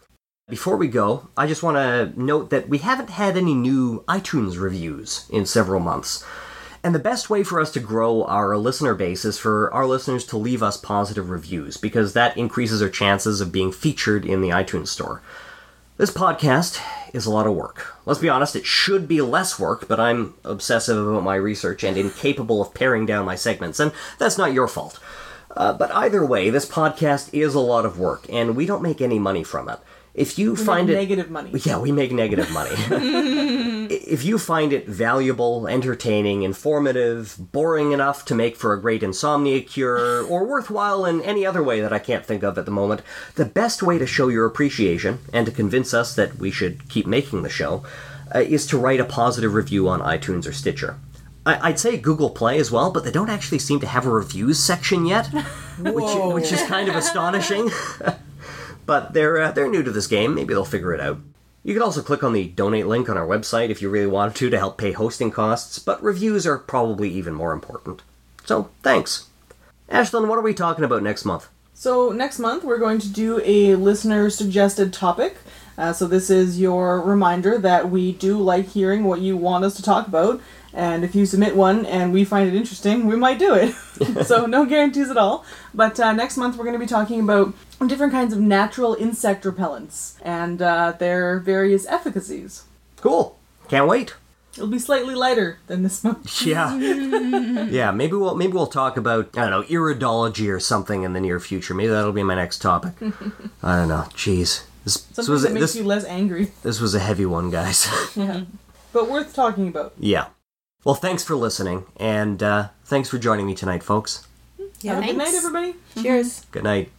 Before we go, I just want to note that we haven't had any new iTunes reviews in several months. And the best way for us to grow our listener base is for our listeners to leave us positive reviews, because that increases our chances of being featured in the iTunes store. This podcast is a lot of work. Let's be honest, it should be less work, but I'm obsessive about my research and incapable of paring down my segments, and that's not your fault. Uh, but either way, this podcast is a lot of work, and we don't make any money from it. If you find it negative money. yeah, we make negative money. if you find it valuable, entertaining, informative, boring enough to make for a great insomnia cure, or worthwhile in any other way that I can't think of at the moment, the best way to show your appreciation and to convince us that we should keep making the show uh, is to write a positive review on iTunes or Stitcher. I- I'd say Google Play as well, but they don't actually seem to have a reviews section yet, which, which is kind of astonishing. But they're uh, they're new to this game. Maybe they'll figure it out. You could also click on the donate link on our website if you really wanted to to help pay hosting costs, but reviews are probably even more important. So, thanks. Ashlyn, what are we talking about next month? So next month we're going to do a listener suggested topic. Uh, so this is your reminder that we do like hearing what you want us to talk about, and if you submit one and we find it interesting, we might do it. so no guarantees at all. But uh, next month we're going to be talking about different kinds of natural insect repellents and uh, their various efficacies. Cool. Can't wait. It'll be slightly lighter than this month. Yeah. yeah, maybe we'll maybe we'll talk about I don't know, iridology or something in the near future. Maybe that'll be my next topic. I don't know. Jeez. This, this was that a, makes this, you less angry, this was a heavy one, guys. yeah. but worth talking about. yeah. Well, thanks for listening and uh, thanks for joining me tonight, folks. Have a good night, everybody. Cheers. Good night.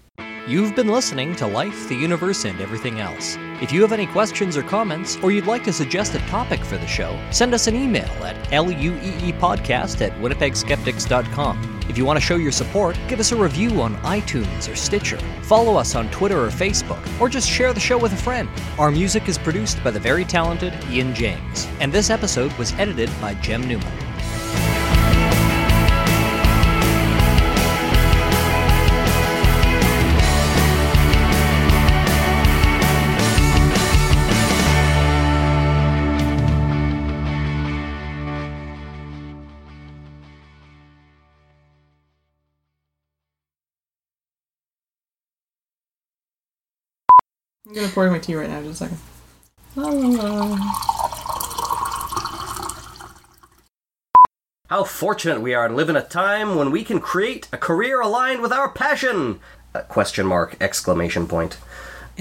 You've been listening to Life, the Universe, and Everything Else. If you have any questions or comments, or you'd like to suggest a topic for the show, send us an email at lueepodcast at winnipegskeptics.com. If you want to show your support, give us a review on iTunes or Stitcher. Follow us on Twitter or Facebook, or just share the show with a friend. Our music is produced by the very talented Ian James, and this episode was edited by Jem Newman. I'm gonna pour my tea right now. Just a second. How fortunate we are to live in a time when we can create a career aligned with our passion! Uh, question mark, exclamation point.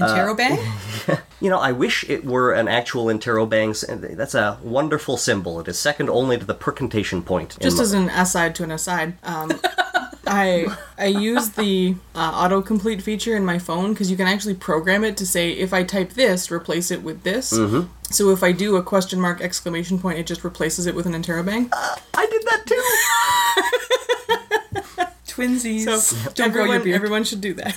Interrobang? You know, I wish it were an actual interrobang. That's a wonderful symbol. It is second only to the percontation point. in Just mo- as an aside to an aside, um, I I use the uh, autocomplete feature in my phone because you can actually program it to say if I type this, replace it with this. Mm-hmm. So if I do a question mark exclamation point, it just replaces it with an interrobang. I did that too! Twinsies. So Don't grow your everyone, beard. everyone should do that.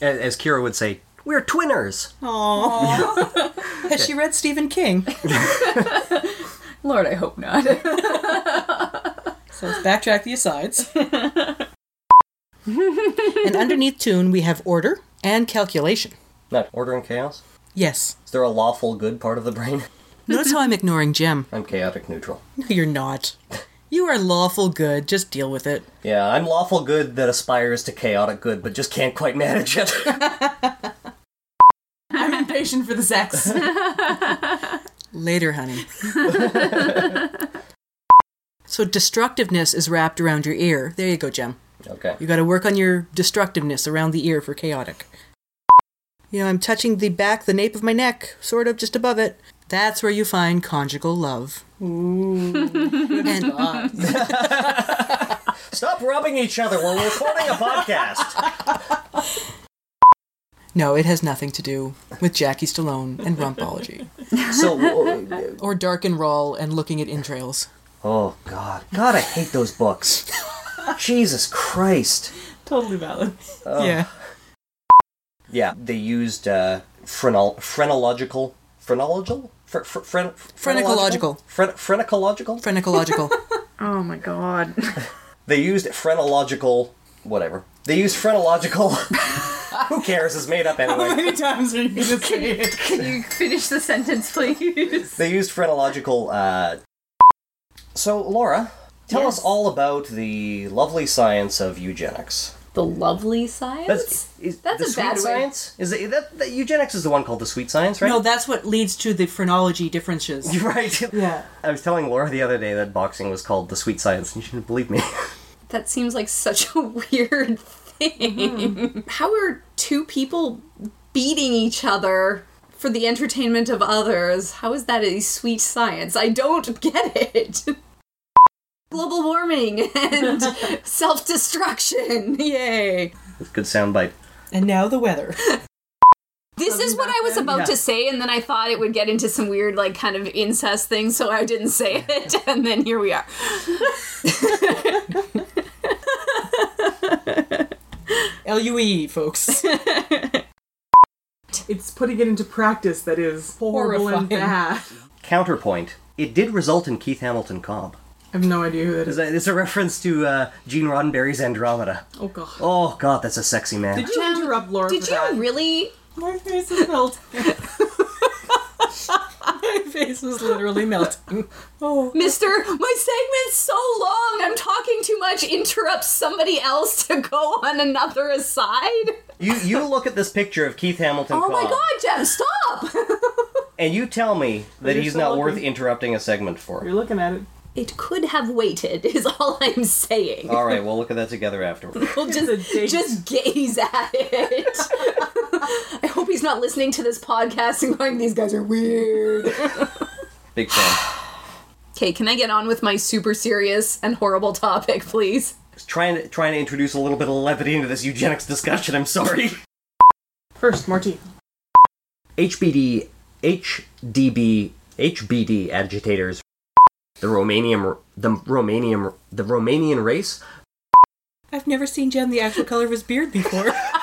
As as Kira would say, we're twinners! Aww. Has she read Stephen King? Lord, I hope not. So let's backtrack the asides. and underneath tune, we have order and calculation. Not order and chaos? Yes. Is there a lawful good part of the brain? Notice how I'm ignoring Jim. I'm chaotic neutral. No, you're not. You are lawful good. Just deal with it. Yeah, I'm lawful good that aspires to chaotic good, but just can't quite manage it. I'm impatient for the sex. Later, honey. so destructiveness is wrapped around your ear. There you go, Jem. okay. You got to work on your destructiveness around the ear for chaotic. You know, I'm touching the back, the nape of my neck, sort of just above it. That's where you find conjugal love. And Stop rubbing each other. We're recording a podcast. no, it has nothing to do with Jackie Stallone and rumpology, So, uh, or dark and raw and looking at entrails. oh god, God, I hate those books. Jesus Christ. totally valid. Yeah. Yeah, they used uh, phrenol- phrenological, phrenological, Fre- fre- fren- Phrenological. Fren- phrenological. Phreninological. oh my god. They used phrenological, whatever. They used phrenological. Who cares? It's made up anyway. How many times are you gonna say it? Can you finish the sentence, please? They used phrenological. Uh... So, Laura, tell Yes. us all about the lovely science of eugenics. The lovely science? That's is, That's the a sweet bad way. science. Is it that, that eugenics is the one called the sweet science, right? no, that's what leads to the phrenology differences. You're right. Yeah. I was telling Laura the other day that boxing was called the sweet science, and you shouldn't believe me. That seems like such a weird thing. Mm-hmm. How are two people beating each other for the entertainment of others? How is that a sweet science? I don't get it. Global warming and self destruction. Yay. Good soundbite. And now the weather. This is what I was about Yeah. to say, and then I thought it would get into some weird, like, kind of incest thing, so I didn't say it, and then here we are. L U E, folks. It's putting it into practice that is horrible and bad. Counterpoint. It did result in Keith Hamilton Cobb. I have no idea who that is. It's a reference to uh, Gene Roddenberry's Andromeda. Oh god. Oh god, that's a sexy man. Did you interrupt Laura Did for you that? really? My face is melting. My face was literally melting. Oh. Mister, my segment's so long, I'm talking too much. Interrupt somebody else to go on another aside. You you look at this picture of Keith Hamilton Oh Cobb, my god, Jeff, stop! and you tell me that he's not looking- worth interrupting a segment for. You're looking at it. It could have waited, is all I'm saying. All right, we'll look at that together afterward. We'll just, just gaze at it. I hope he's not listening to this podcast and going, these guys are weird. Big fan. Okay, can I get on with my super serious and horrible topic, please? Trying to trying to introduce a little bit of levity into this eugenics discussion. I'm sorry. First, Martine. HBD, HDB, HBD agitators, the Romanian, the Romanian, the Romanian race. I've never seen Jen the actual color of his beard before.